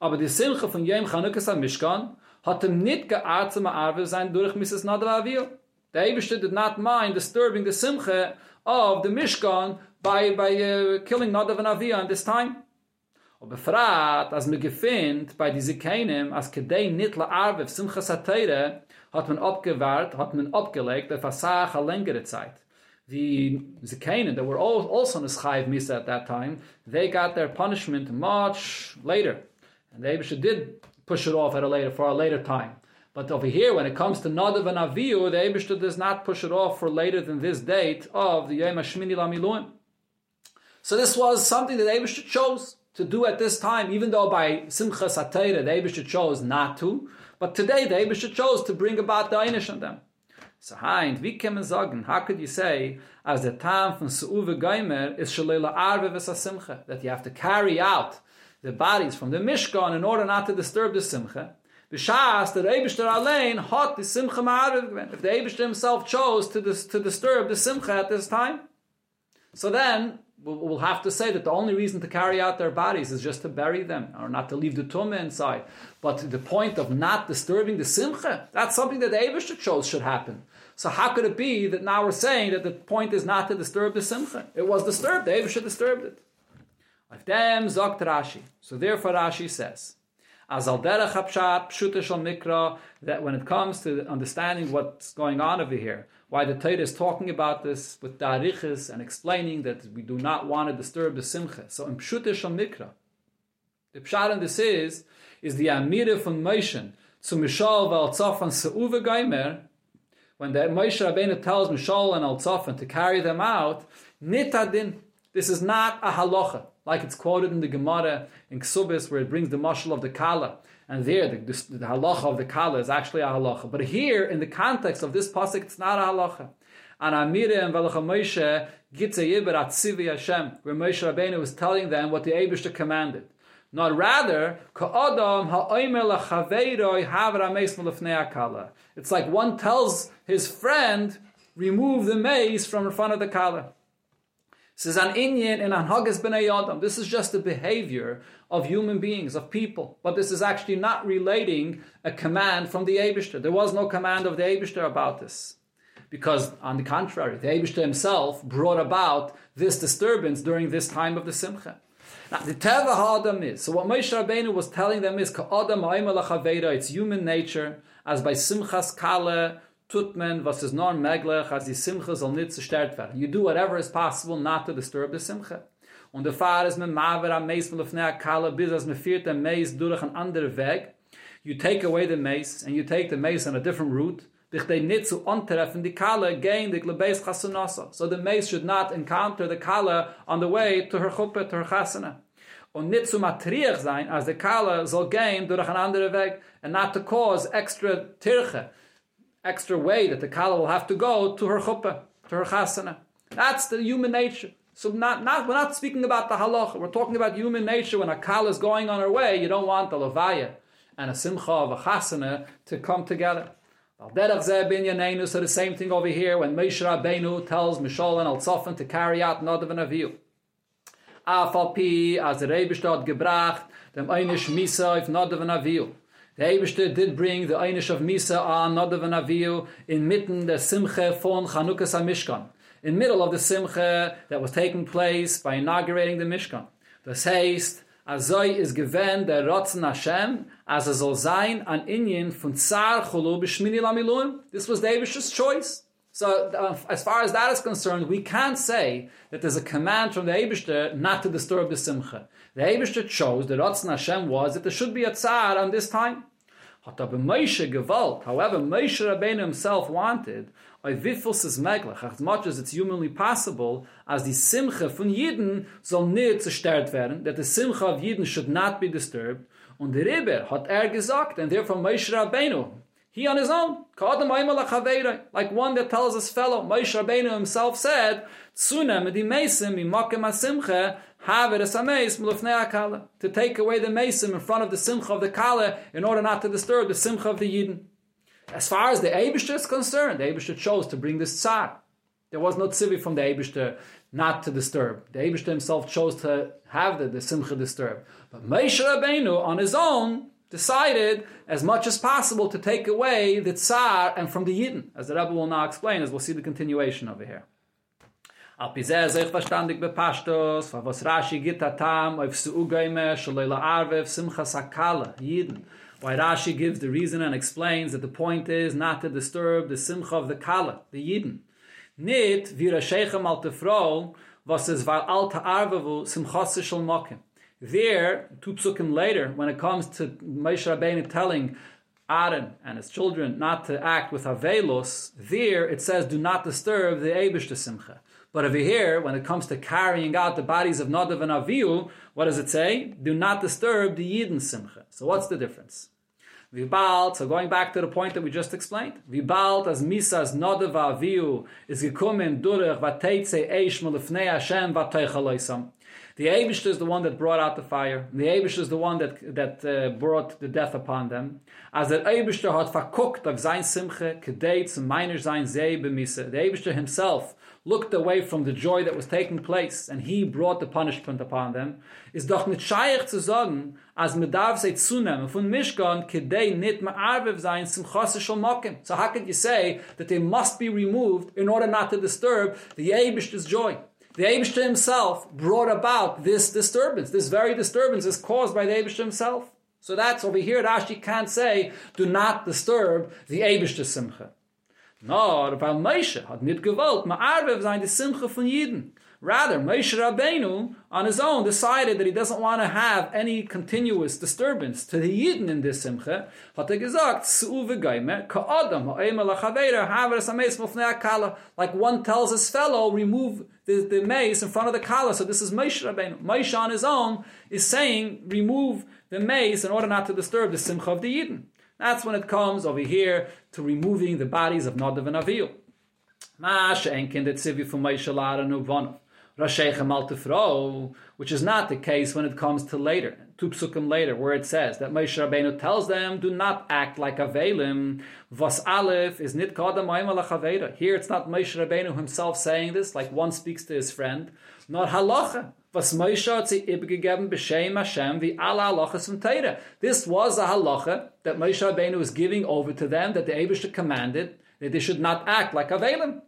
Aber die Simcha von Yom Chanukas HaMishkan hat ihm nicht geart zum Arve sein durch Mrs. Nadav Avil. The Eibishter did not mind disturbing the Simcha of the Mishkan by, by uh, killing Nadav and Avihu in this time. Und befragt, als mir gefind bei diese Keinem, als kedei nit la Arve Simcha Sateire, hat man abgewahrt, hat man abgelegt auf eine längere Zeit. The Zekainen that were also in the Chayiv Misa at that time, they got their punishment much later. And the Abisha did push it off at a later for a later time. But over here, when it comes to Nadav and Avihu, the Abishta does not push it off for later than this date of the Yom HaShmini Lamiluim. So this was something that the Abishta chose to do at this time, even though by Simcha Satayra the Abishta chose not to. But today the Abishta chose to bring about the Einish on them. So how could you say, as the time from Su'uve Geimer is Shalela Arve Simcha, that you have to carry out the bodies from the Mishkan in order not to disturb the Simcha. B'shas, the Eibishter Alein, hot the Simcha Ma'ariv If the Eibishter himself chose to, dis- to disturb the Simcha at this time, so then we'll have to say that the only reason to carry out their bodies is just to bury them or not to leave the tumah inside. But the point of not disturbing the simcha, that's something that the Abishah chose should happen. So how could it be that now we're saying that the point is not to disturb the simcha? It was disturbed, the disturbed it. Auf dem sagt Rashi. So therefore Rashi says, as al derech pshuta mikra, that when it comes to understanding what's going on over here, why the Torah is talking about this with darichis and explaining that we do not want to disturb the simcha. So in pshuta shal mikra, the pshat in this is, is the amira from Moshe to Mishal val tzafan seuve gaimer, when the Moshe Rabbeinu tells Mishal and Al Tzafan to carry them out, nitadin, this is not a halacha like it's quoted in the Gemara in Ksubis, where it brings the mashal of the Kala. And there, the, the, the, halacha of the Kala is actually a halacha. But here, in the context of this pasuk, it's not a halacha. And Amira and Velacha Moshe gitze yiber atzivi Hashem, where Moshe Rabbeinu was telling them what the Eibushter commanded. Not rather, ka'adam ha'oimer lachaveiroi havra meis akala. It's like one tells his friend, remove the mace from in front of the kala. This is an inyan in Anhagas b'nei Adam. This is just the behavior of human beings, of people. But this is actually not relating a command from the Abishter. There was no command of the Abishter about this. Because, on the contrary, the Abishter himself brought about this disturbance during this time of the Simcha. Now, the Teva Ha'adam is, so what Moshe Rabbeinu was telling them is, Ka'adam it's human nature, as by Simchas Kale, tut men was es nur meglech as die simche soll nit zerstört werden. You do whatever is possible not to disturb the simche und der fahr is mit maver am meis von der kala bis as me fiert der meis durch an andere weg. You take away the mace and you take the mace on a different route dich they nit zu antreffen die kala gain the glebes chasanasa so the mace should not encounter the kala on the way to her chuppe to her chasana. Und nit zu matriach sein as the kala soll gain durch an andere weg and not to cause extra tirche extra way that the kala will have to go to her chuppah, to her chasana. That's the human nature. So not, not, we're not speaking about the halacha. We're talking about human nature. When a kala is going on her way, you don't want the levaya and a simcha of a chasana to come together. So the same thing over here when Moshe Rabbeinu tells Mishal and Al-Tzofan to carry out Nadav and Avihu. Afal pi, as Rebbe gebracht, dem einish Misa if Nadav and Avihu. The Eibishter did bring the Einish of Misa on Nadav and Avihu in mitten the Simche von Chanukas HaMishkan. In middle of the Simche that was taking place by inaugurating the Mishkan. Das heißt, Azoi is given der Rotzen Hashem, as a soll sein an Inyan von Tsar Chulu b'Shmini Lamiluim. This was the Eibishter's choice. So, uh, as far as that is concerned, we can't say that there's a command from the Eibishter not to disturb the Simcha. The Eibishter chose, the Ratzon Hashem was, that there should be a Tsar on this time. However, Moshe Rabbeinu himself wanted, as much as it's humanly possible, as the Simcha von Yidden soll nicht zerstört werden, that the Simcha of Yidden should not be disturbed, Und der Rebbe hat er gesagt, and therefore Moshe Rabbeinu, he on his own, like one that tells his fellow, Moshe Rabbeinu himself said. To take away the mesim in front of the simcha of the kala in order not to disturb the simcha of the yidden. As far as the Abishter is concerned, the Abishter chose to bring this tsar. There was no tzivi from the Abishter not to disturb. The Abishter himself chose to have the, the simcha disturbed. But Moshe Rabbeinu on his own decided as much as possible to take away the tsar and from the yidden, as the Rebbe will now explain, as we'll see the continuation over here. Al pizeh zeich verstandig bepashtos, was Rashi git atam, auf su ugeime, shaloyla arvev, simcha sakala, yidden. Why Rashi gives the reason and explains that the point is not to disturb the simcha of the kala, the yidden. Nit, vira sheichem al tefro, was es var alta arvevu, simchase shal mokim. There, two psukim later, when it comes to Moshe Rabbeinu telling Aaron and his children not to act with Avelos, there it says, do not disturb the Abish Simcha. But over here, when it comes to carrying out the bodies of Nadav and Avihu, what does it say? Do not disturb the Yidden Simcha. So what's the difference? Vibalt, so going back to the point that we just explained, Vibalt as Misas Nadav Avihu is gekommen durch vateitze eish melefnei Hashem vateichaloisam. The Abish is the one that brought out the fire. The Abish is the one that that uh, brought the death upon them. As the Abish hat verguckt auf sein Simche, kedei zum meiner sein bemisse. The Abish himself looked away from the joy that was taking place and he brought the punishment upon them, is doch nicht scheich zu sagen, as me darf sei zunehmen von Mishkan, kedei nit ma'arvev sein zum shal mokim. So how can you say that they must be removed in order not to disturb the Abish's joy? The Abishter himself brought about this disturbance. This very disturbance is caused by the Abishter himself. So that's over here, Rashi can't say, do not disturb the Abishter Simcha. Nor, weil Moshe hat nicht gewollt, ma'arbev sein die Simcha von Yidden. Rather, Moshe Rabbeinu, on his own, decided that he doesn't want to have any continuous disturbance to the Yidden in this Simcha. Like one tells his fellow, remove the, the mace in front of the kala. So this is Moshe Rabbeinu. Moshe on his own is saying, remove the mace in order not to disturb the Simcha of the Yidden. That's when it comes over here to removing the bodies of Nadav and Avihu. Which is not the case when it comes to later, two psukim later, where it says that Moshe Rabbeinu tells them, do not act like Avelim. Vas Aleph is nit kadam Here it's not Moshe Rabbeinu himself saying this, like one speaks to his friend, not halacha. This was a halacha that Moshe Rabbeinu was giving over to them that the Eibishter commanded that they should not act like Avelim.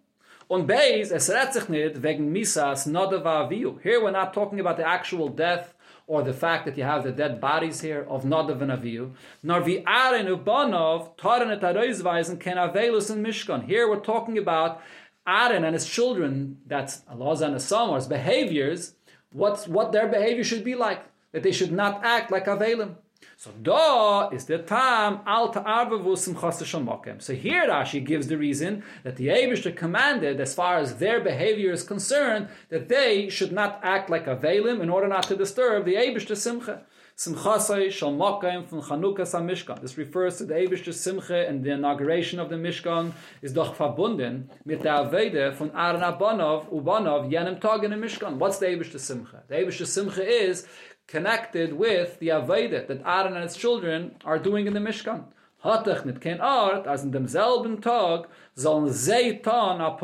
On Beis, es redt sich nicht wegen Misas Nadav Avihu. Here we're not talking about the actual death or the fact that you have the dead bodies here of Nadav and Avihu. Nor vi Aaron ubanov taren et aroizweisen ken Avelus in Mishkan. Here we're talking about Aaron and his children, that's Allah's and his behaviors what's, what their behavior should be like, that they should not act like Avelim. So da is the time al ta'arvavu simchas mokem. So here Rashi gives the reason that the Abishter commanded, as far as their behavior is concerned, that they should not act like a Avelim in order not to disturb the Abishter simcha. Simchasai Shal Mokayim from Chanukas Mishkan. This refers to the Eibishter Simcha and the inauguration of the Mishkan is doch verbunden mit der Avede von Aaron Abanov, Ubanov, Yenem Tag in the Mishkan. What's the Eibishter Simcha? The Eibishter Simcha is connected with the Avede that Aaron and his children are doing in the Mishkan. Hatach nit kein Art, als in demselben Tag sollen sie tan a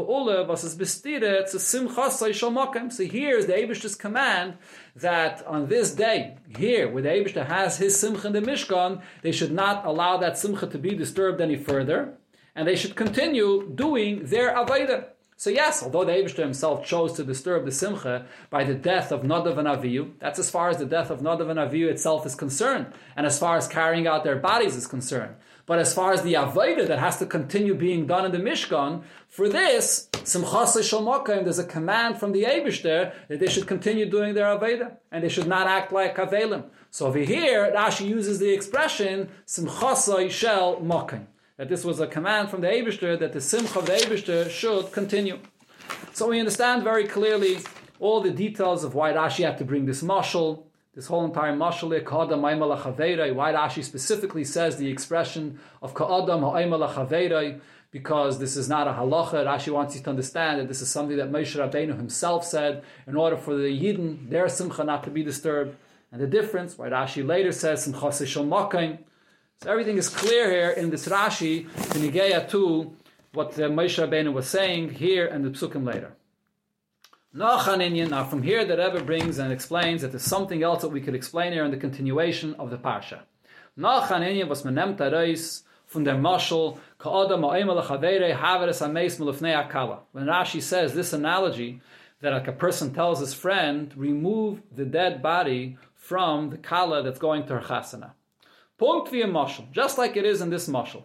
was es bestire zu Simchasai Shalmakim. So here's the Abish's command that on this day, here, where the Abishta has his Simcha in the Mishkan, they should not allow that Simcha to be disturbed any further, and they should continue doing their Aveda. So yes, although the Abishter himself chose to disturb the Simcha by the death of Nadav and Avihu, that's as far as the death of Nadav and Avihu itself is concerned, and as far as carrying out their bodies is concerned. But as far as the Avodah that has to continue being done in the Mishkan, for this, Simchas Shalmokim, there's a command from the Abishter that they should continue doing their Avodah, and they should not act like Kavelim. So over here, Rashi uses the expression Simchas Shel Mokim that this was a command from the Abishter that the Simcha of the Abishter should continue. So we understand very clearly all the details of why Rashi had to bring this mashal, this whole entire mashal ka'adam ha'imala. Why Rashi specifically says the expression of ka'adam ha'imala because this is not a halacha. Rashi wants you to understand that this is something that Moshe Rabbeinu himself said in order for the Yidden, their simcha not to be disturbed. And the difference, why Rashi later says simcha sishal makaim. So everything is clear here in this Rashi, Nigeya to what the Moshe Rabbeinu was saying here and the Psukim later. Now from here the Rebbe brings and explains that there's something else that we could explain here in the continuation of the Parsha. Nachan was menemt reis from Mashal, Ka'adam ha'emel ha'chavere haveres ha'meis melefnei akala. When Rashi says this analogy, that like a person tells his friend, remove the dead body from the kala that's going to her chasana. Punkt wie mashal, just like it is in this mashal.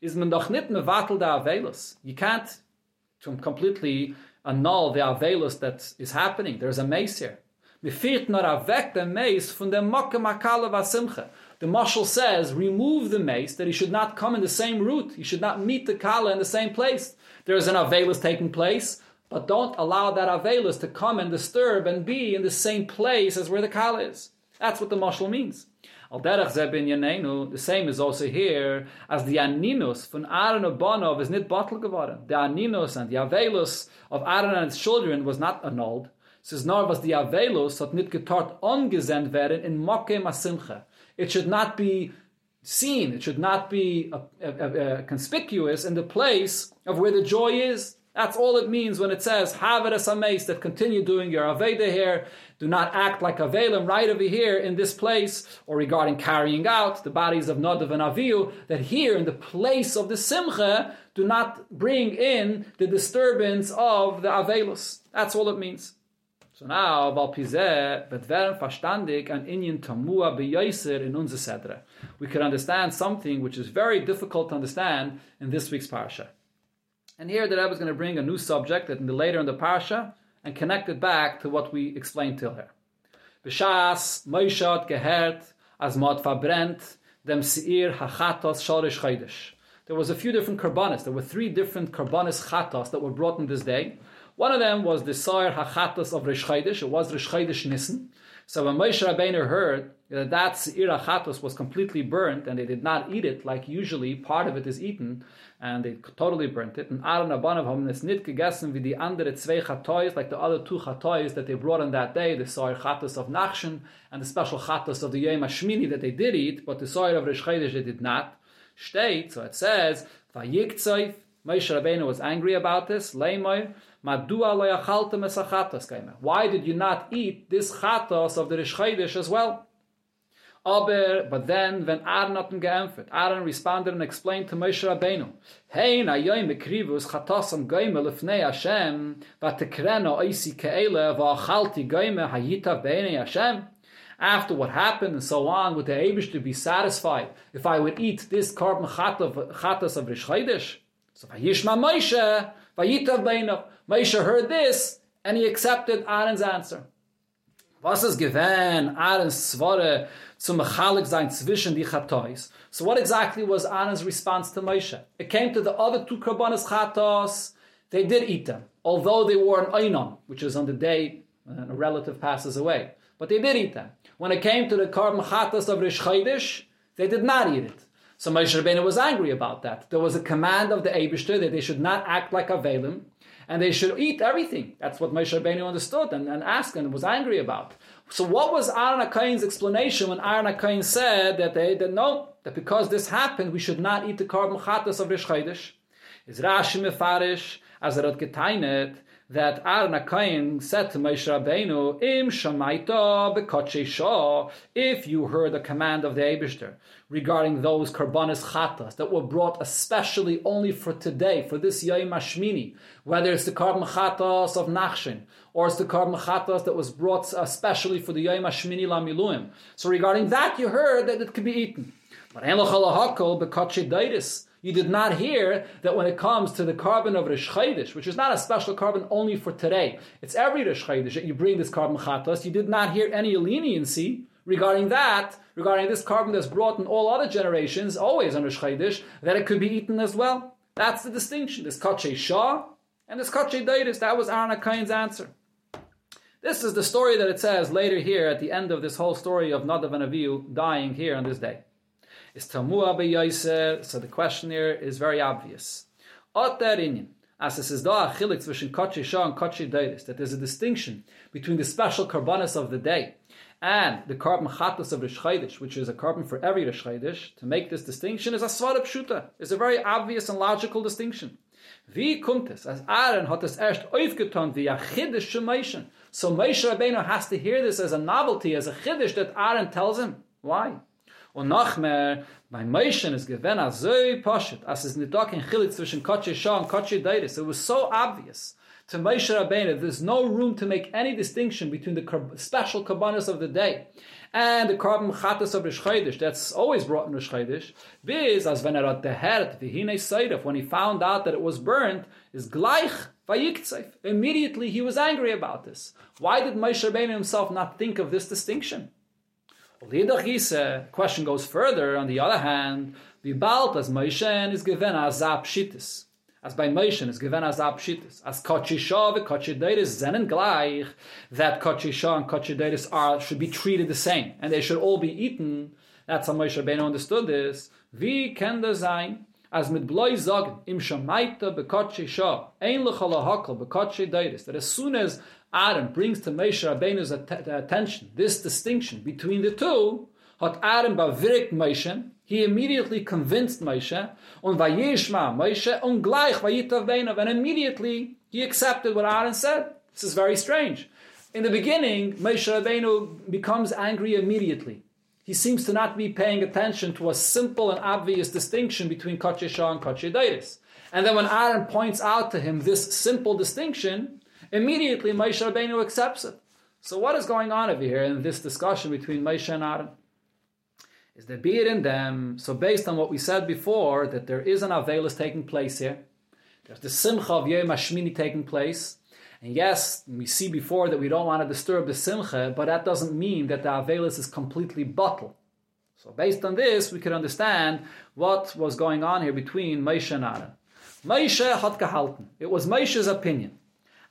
Is man doch nit mevatel da avelus. You can't to completely annul the avelus that is happening. There's a mace here. Mifirt nor avek the mace from the makkah makala vasimcha. The Mashal says, remove the mace, that he should not come in the same route. He should not meet the Kala in the same place. There is an Avelus taking place, but don't allow that Avelus to come and disturb and be in the same place as where the Kala is. That's what the Mashal means. Al derech the same is also here, as the Aninus von Aaron Obonov is not bottle geworden. The Aninus and the Avelus of Aaron and his children was not annulled. Says nor was the Avelus hat nit getort ongesend werden in Mokke Masimcha it should not be seen, it should not be uh, uh, uh, conspicuous in the place of where the joy is. That's all it means when it says, have it as a mace that continue doing your Aveda here. Do not act like a Avelim right over here in this place, or regarding carrying out the bodies of Nadav and Avihu, that here in the place of the Simcha, do not bring in the disturbance of the Avelus. That's all it means. So now, weil Pizeh wird werden verstandig an Inyan Tamua beyoiser in unser. We can understand something which is very difficult to understand in this week's Parsha. And here the Rebbe is going to bring a new subject that in the later in the Parsha and connect it back to what we explained till here. B'shas Moishot gehert as mod verbrennt dem Seir hachatos shorish chaydish. There was a few different karbanis. There were three different karbanis chatos that were brought in this day. One of them was the Sar Hachatas of Rish. It was Rish Chaydish Nissen. So when Moshe Rabbeinu heard that that Seir Hachatos was completely burnt and they did not eat it like usually, part of it is eaten, and they totally burnt it. And Aaron Abanav haben es gegessen wie die andere zwei Chatois, like the other two Chatois that they brought on that day, the Sar Chatos of Nachshon and the special Chatos of the Yom Hashmini that they did eat, but the Sar of Rish they did not. State, so it says, Vayiktzayf, Moshe Rabbeinu was angry about this, Leimoy, why did you not eat this chatos of the Rish as well? Aber, but then, when Aaron hat ihn geämpft, Aaron responded and explained to Moshe Rabbeinu, Hey, na yoy mekrivus chatos am goyme lefnei Hashem, vatekreno oisi ke'ele va'achalti goyme hayita b'enei Hashem. After what happened and so on, would the Abish to be satisfied if I would eat this karban chatos of Rish So, Vayishma Moshe, vayita b'enei Moshe heard this and he accepted Aaron's answer. Was ist gewähn Aaron's Svare zum Mechalik sein zwischen die Chatois? So what exactly was Aaron's response to Moshe? It came to the other two Karbanis Chatos, they did eat them, although they were an Einon, which is on the day when a relative passes away. But they did eat them. When it came to the Karban Chatos of Rish they did not eat it. So Moshe Rabbeinu was angry about that. There was a command of the Abishter that they should not act like Avelim, and they should eat everything. That's what Moshe Rabbeinu understood and, and asked and was angry about. So what was Aaron HaKain's explanation when Aaron HaKain said that they that no, that because this happened, we should not eat the karban chatas of Rish? Is Rashi Mefarish, as hat geteinet, that Aaron HaKayin said to Moshe Rabbeinu, Im shamaita bekotche shah, if you heard the command of the Eibishter regarding those karbanis chatas that were brought especially only for today, for this Yom Hashmini, whether it's the karban chatas of Nachshon, or it's the karban chatas that was brought especially for the Yom Hashmini Lamiluim. So regarding that, you heard that it could be eaten. But Enlochalahakol bekotche daitis, you did not hear that when it comes to the karban of Rish Chaydish, which is not a special karban only for today, it's every Rish that you bring this karban chatas, you did not hear any leniency regarding that, regarding this karban that's brought in all other generations, always on Rish Chaydish, that it could be eaten as well. That's the distinction. This Kache Shah and this Kache Daitis, that was Aaron Akain's answer. This is the story that it says later here at the end of this whole story of Nadav and Avihu dying here on this day. Is Tamua beYoiser? So the question here is very obvious. Ot inyan. As it says, da chilik zwischen kochi shah and kochi deiris, that there's a distinction between the special karbanis of the day and the karban chatas of Rish Chaydish, which is a karban for every Rish Chaydish, to make this distinction is a svara pshuta. It's a very obvious and logical distinction. Wie es, as Aaron hat es erst aufgetan wie a. So Moshe Rabbeinu has to hear this as a novelty, as a chiddish that Aaron tells him. Why? Und noch mehr, bei Moshe is given as so poshet, as is nidok in chilik zwischen Kochi Shah and Kochi Deiris. It was so obvious to Moshe Rabbeinu, there's no room to make any distinction between the special kabbanas of the day and the karban chatas of Rish Chodesh, that's always brought in Rish Chodesh, biz, as when er the herd, v'hine seiref, when he found out that it was burnt, is gleich vayiktzef. Immediately he was angry about this. Why did Moshe Rabbeinu himself not think of this distinction? The question goes further, on the other hand, balt as Moshe is given as Zapshitis as by Moshe is given as Abshitis, as Kochi Shah and Deiris zenen gleich, that Kochi and Kachideiris are, should be treated the same, and they should all be eaten. That's how Moshe Rabbeinu understood this. Wie kann das sein, as mit bloi sagen, im Shamaita bekochi Shah, ein lechal hakal bekochi Deiris, that as soon as Aaron brings to Moshe Rabbeinu's attention this distinction between the two, hat Aaron bavirik Moshe, he immediately convinced Moshe, und vayishma Moshe, und gleich vayitav beinav, and immediately he accepted what Aaron said. This is very strange. In the beginning, Moshe Rabbeinu becomes angry immediately. He seems to not be paying attention to a simple and obvious distinction between Kachesha and Kachedaitis. And then when Aaron points out to him this simple distinction, immediately Moshe Rabbeinu accepts it. So what is going on over here in this discussion between Moshe and Aaron? is the beard in them. So based on what we said before, that there is an Avelis taking place here. There's the Simcha of Yom taking place. And yes, we see before that we don't want to disturb the Simcha, but that doesn't mean that the Avelis is completely bottled. So based on this, we can understand what was going on here between Moshe and Aaron. Moshe hat gehalten. It was Moshe's opinion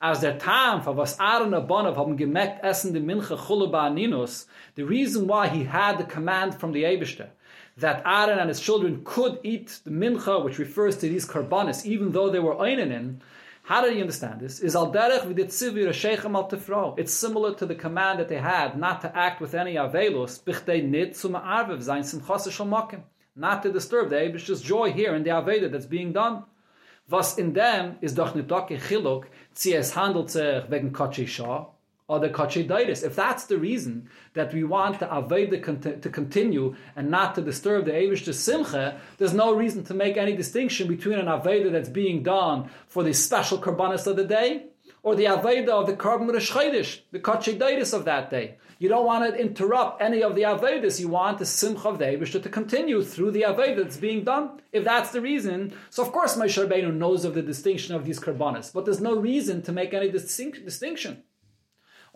as der Tam, for was Aaron Abanav haben gemerkt essen die Minche Chuluba Aninus, the reason why he had the command from the Eibishter, that Aaron and his children could eat the Mincha, which refers to these karbanis, even though they were Einanin, how do you understand this? Is al derech al. It's similar to the command that they had not to act with any bichtei nit. Not to disturb the Abish's joy here in the Aveda that's being done. Was in them is doch doch chiluk, sie es handelt sich wegen Shah or the Kochi Dairis. If that's the reason that we want the Aveda to continue and not to disturb the Avish to Simcha, there's no reason to make any distinction between an Aveda that's being done for the special Karbanis of the day or the Aveda of the Karban Rosh the Kochi Dairis of that day. You don't want to interrupt any of the Avedis. You want the Simcha of the Abishah to continue through the Aveda that's being done. If that's the reason, so of course Moshe Rabbeinu knows of the distinction of these karbanas, but there's no reason to make any distinct, distinction.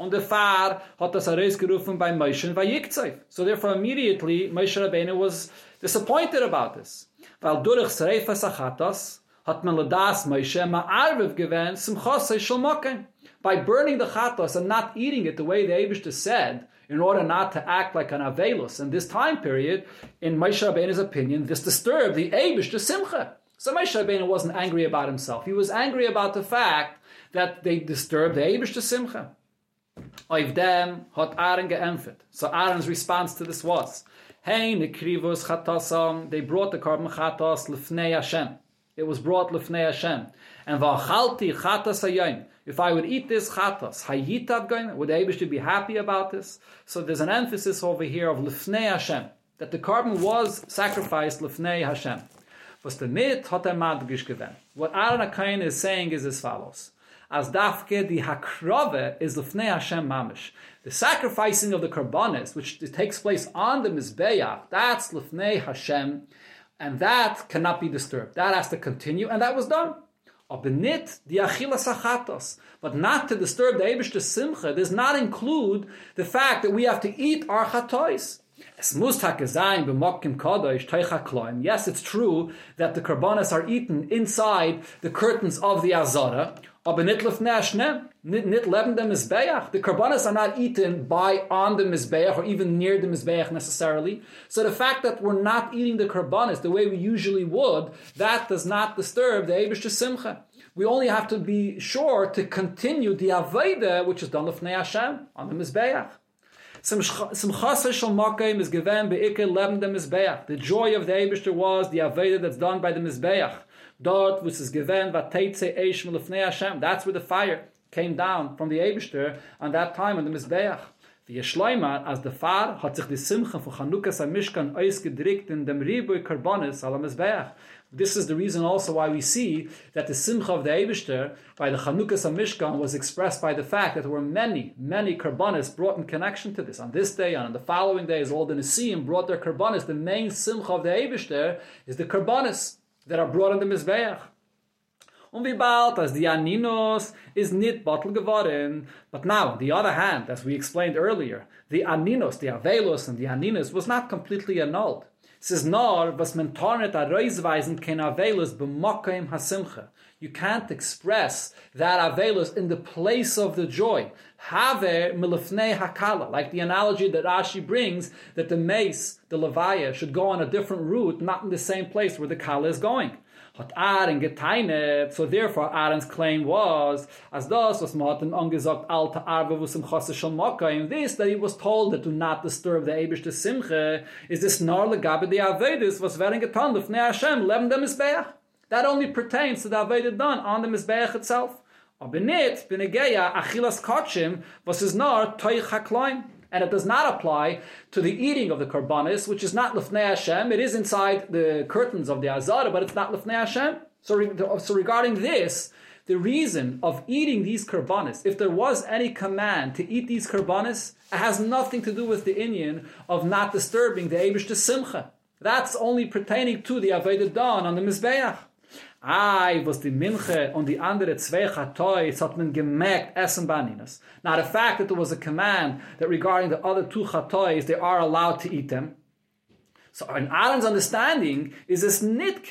On the far hat das gerufen by Moshe and Vayikzev. So therefore immediately Moshe Rabbeinu was disappointed about this. Weil durch Sreifa Sachatas hat man ladas Moshe ma'arviv given simchasei shel by burning the chatos and not eating it the way the Abishta said, in order not to act like an avelus. In this time period, in Moshe Rabbeinu's opinion, this disturbed the Abishta simcha. So Moshe Rabbeinu wasn't angry about himself. He was angry about the fact that they disturbed the Abishta simcha. Of them hat Aaron geempfet. So Aaron's response to this was, Hey, nikrivus chatasam, they brought the karban chatos lefnei Hashem. It was brought lefnei Hashem. And v'achalti chatas hayim. If I would eat this chatas, hayitav going, would Abish be happy about this? So there's an emphasis over here of lifnei Hashem, that the karban was sacrificed lifnei Hashem. Was the mit hat er madgish. What Aaron Akain is saying is as follows. As dafke the hakrove is lifnei Hashem mamish. The sacrificing of the karbonis, which takes place on the mizbeach, that's lifnei Hashem, and that cannot be disturbed. That has to continue, and that was done. Aber nicht die Achilles Achatos. But not to disturb the Ebershter Simcha does not include the fact that we have to eat our chatois. Es kloim. Yes, it's true that the karbonas are eaten inside the curtains of the azara. Aber nicht lefnei nit leben the Mizbeach. The karbanas are not eaten by on the Mizbeach or even near the Mizbeach necessarily. So the fact that we're not eating the karbanas the way we usually would, that does not disturb the Abish Simcha. We only have to be sure to continue the Aveda, which is done lefnei Hashem, on the Mizbeach. The joy of the Abishter was the Aveda that's done by the Mizbeach. Hashem. That's where the fire came down from the Abishter on that time on the Mizbeach. The Yeshleimar, as the Far, hat sich die Simcha von Chanukas HaMishkan ausgedrückt in dem Riboy Karbonis al Mizbeach. This is the reason also why we see that the Simcha of the Eibishter by the Chanukas Mishkan was expressed by the fact that there were many, many Karbanis brought in connection to this. On this day and on the following days, all the Nisim brought their Karbanis. The main Simcha of the Eibishter is the Karbanis that are brought in the Mizbeach. Und wie bald, as the Aninos is nit bottle geworden. But now, on the other hand, as we explained earlier, the Aninos, the Avelos and the Aninos was not completely annulled. Es nur, was man tarnet a reisweisen ken avelus b'mokaim hasimcha. You can't express that avelus in the place of the joy. Have milifnei hakala, like the analogy that Rashi brings, that the mace, the levaya, should go on a different route, not in the same place where the kala is going so therefore Aaron's claim was, as das, was man hat ihm angesagt, alte Arbe, wo es im schon mokka, in this, that he was told that do not disturb the Ebish to Simche, is this nar legabe the Avedis, was werden getan, lefnei Hashem, leben dem Mizbeach. That only pertains to the Aveda done on the Mizbeach itself. Aber nicht, bin achilas kotshim, was is nar, toich hakloim and it does not apply to the eating of the karbanis, which is not lefnei Hashem. It is inside the curtains of the azara, but it's not lefnei Hashem. So, so regarding this, the reason of eating these karbanis, if there was any command to eat these karbanis, it has nothing to do with the inyan of not disturbing the Abish to Simcha. That's only pertaining to the Aveda Dawn on the Mizbeach. Ai, was die Minche und die andere zwei Chatois hat man gemerkt essen baninas. Now the fact that there was a command that regarding the other two Chatois, they are allowed to eat them. So in Aaron's understanding is this nit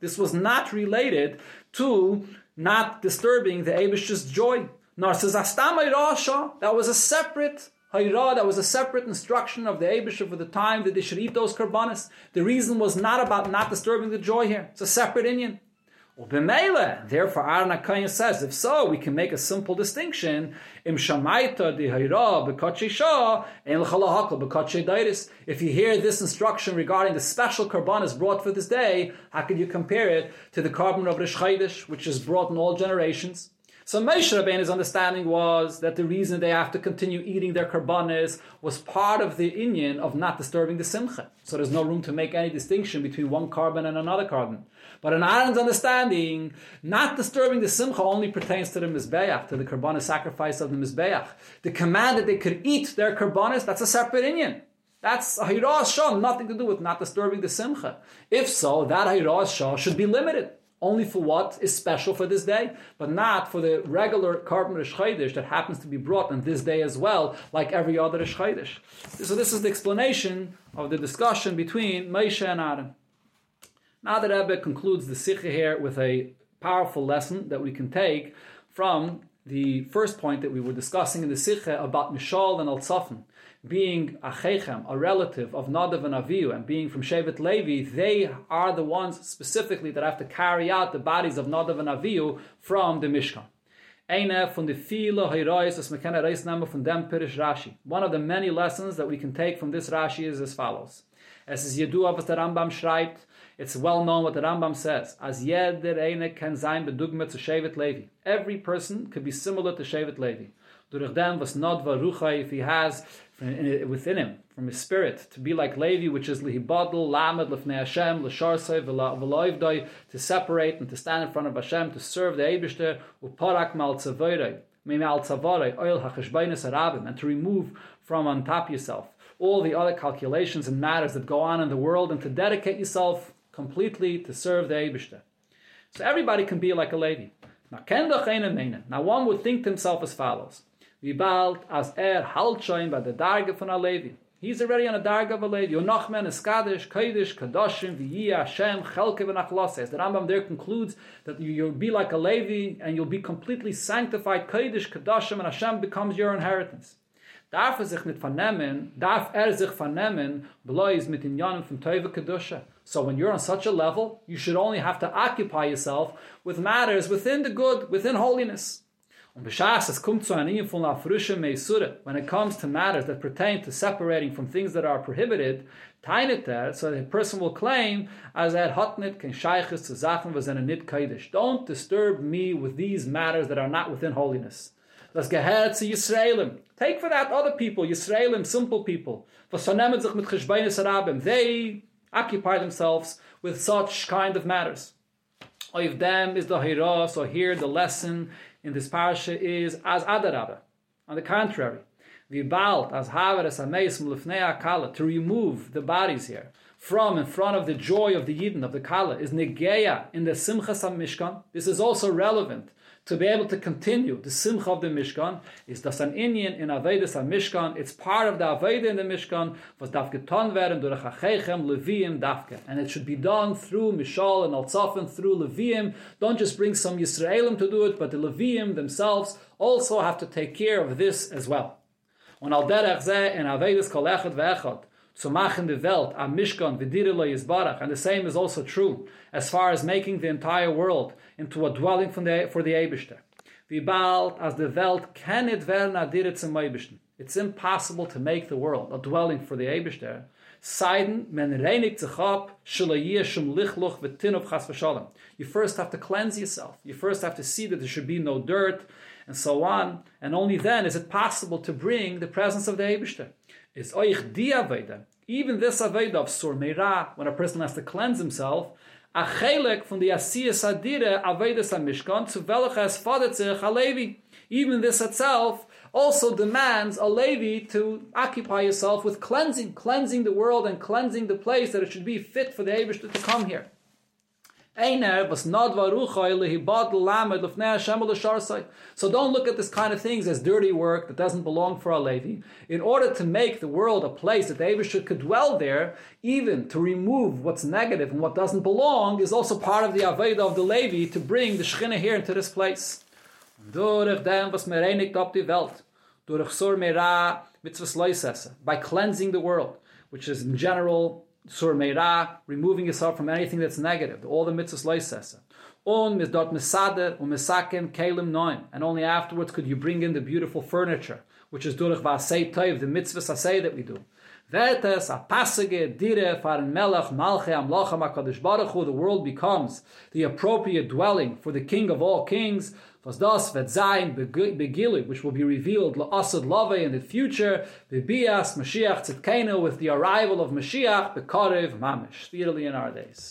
This was not related to not disturbing the Abish's joy. Nor says that was a separate Hayra, that was a separate instruction of the Abishah for the time that they should eat those karbanis. The reason was not about not disturbing the joy here. It's a separate inyan. Therefore, Aaron HaKayin says, if so, we can make a simple distinction. If you hear this instruction regarding the special karbanis brought for this day, how can you compare it to the karban of Rish which is brought in all generations? So Moshe Rabbeinu's understanding was that the reason they have to continue eating their karbanis was part of the inyan of not disturbing the simcha. So there's no room to make any distinction between one karban and another karban. But in Aaron's understanding, not disturbing the simcha only pertains to the mizbeach, to the karbanis sacrifice of the mizbeach. The command that they could eat their karbanis, that's a separate inyan. That's Hiras Shah, nothing to do with not disturbing the Simcha. If so, that Hiras Shah should be limited only for what is special for this day, but not for the regular karban Rish that happens to be brought on this day as well, like every other Rish So this is the explanation of the discussion between Moshe and Aaron. Now the Rebbe concludes the Sikha here with a powerful lesson that we can take from the first point that we were discussing in the Sikha about Mishal and Al-Tzafan being a chechem, a relative of Nadav and Avihu, and being from Shevet Levi, they are the ones specifically that have to carry out the bodies of Nadav and Avihu from the Mishkan. Eine von de viele Herois, das man von dem Rashi. One of the many lessons that we can take from this Rashi is as follows. Es ist Yedua, was der Rambam schreibt, it's well known what the Rambam says. As jeder eine kann sein bedugme zu Shevet Levi. Every person could be similar to Shevet Levi. Durch dem, was Nodva Ruchai, if he has within him, from his spirit, to be like Levi, which is lihibadl, lamed, lefnei Hashem, l'sharsei, v'loivdoi, to separate and to stand in front of Hashem, to serve the Eibishter, uparak mal tzavoirei, meme al tzavorei, oil hacheshbainis arabim, and to remove from on top yourself all the other calculations and matters that go on in the world, and to dedicate yourself completely to serve the Eibishter. So everybody can be like a Levi. Now one would think to himself as follows. Wie bald als er schon bei der Darge von Alevi. He's already on a darga of a Levi. Yonachman is Kaddish, Kaddish, Kadoshim, V'yiyah, Hashem, Chelke, v'nachloses. The Rambam there concludes that you'll be like a Levi and you'll be completely sanctified. Kaddish, Kadoshim, and Hashem becomes your inheritance. Darf er sich nicht vernehmen, darf er sich vernehmen, bloß mit Inyanim from Teuve Kedusha. So when you're on such a level, you should only have to occupy yourself with matters within the good, within holiness. When it comes to matters that pertain to separating from things that are prohibited, so the person will claim, as er hat nit kein sheiches zu Sachen, was er nit kaidish. Don't disturb me with these matters that are not within holiness. Das gehört zu Yisraelim. Take for that other people, Yisraelim, simple people. They occupy themselves with such kind of matters. Of them is the Hira, so here the lesson in this parasha is as Adarabah. On the contrary, Vibalt as Haveres Ameis Akala, to remove the bodies here from in front of the joy of the Yidden, of the Kala, is Negeya in the Simchas Mishkan. This is also relevant to be able to continue the simcha of the Mishkan is das an Indian in Avedis a Mishkan. It's part of the Aveda in the Mishkan, was darf getan werden durch Achechem, Leviim, Dafke. And it should be done through Mishael and Eltzafan, through Leviim. Don't just bring some Yisraelim to do it, but the Leviim themselves also have to take care of this as well. Und al derech zeh in Avedis kol echad zu machen the Welt a Mishkan v'dire lo Yisbarach. And the same is also true as far as making the entire world into a dwelling for the, for the Eibishter. Wie bald as the Welt kennet werden adire zum Eibishten. It's impossible to make the world a dwelling for the Eibishter. Seiden men reinig sich ab, shulay shum lichluch v'tinov chas v'shalom. You first have to cleanse yourself. You first have to see that there should be no dirt, and so on. And only then is it possible to bring the presence of the Eibishter. Is oich di aveda. Even this aveda of sur meira, when a person has to cleanse himself, a from the asiyas adire avedas mishkan to velachas fadetzich alevi. Even this itself also demands a Levi to occupy yourself with cleansing, cleansing the world and cleansing the place that it should be fit for the Abish to come here. So don't look at this kind of things as dirty work that doesn't belong for a Levi. In order to make the world a place that the Eibishter could dwell there, even to remove what's negative and what doesn't belong, is also part of the Aveda of the Levi to bring the Shechina here into this place. Durch dem, was up die Welt, durch Sur by cleansing the world, which is in general sur meira, removing yourself from anything that's negative, all the mitzvahs loisesa. On misdot misader um misaken kalim noim, and only afterwards could you bring in the beautiful furniture, which is durach v'asei toiv, the mitzvahs asay that we do. Vertes a pasage dire faren melech malche amlocha makadosh baruch the world becomes the appropriate dwelling for the king of all kings, was das vet zayin begilu, which will be revealed la'asad lave in the future, bebias Mashiach tzidkenu, with the arrival of Mashiach, bekarev mamish, speedily in our days.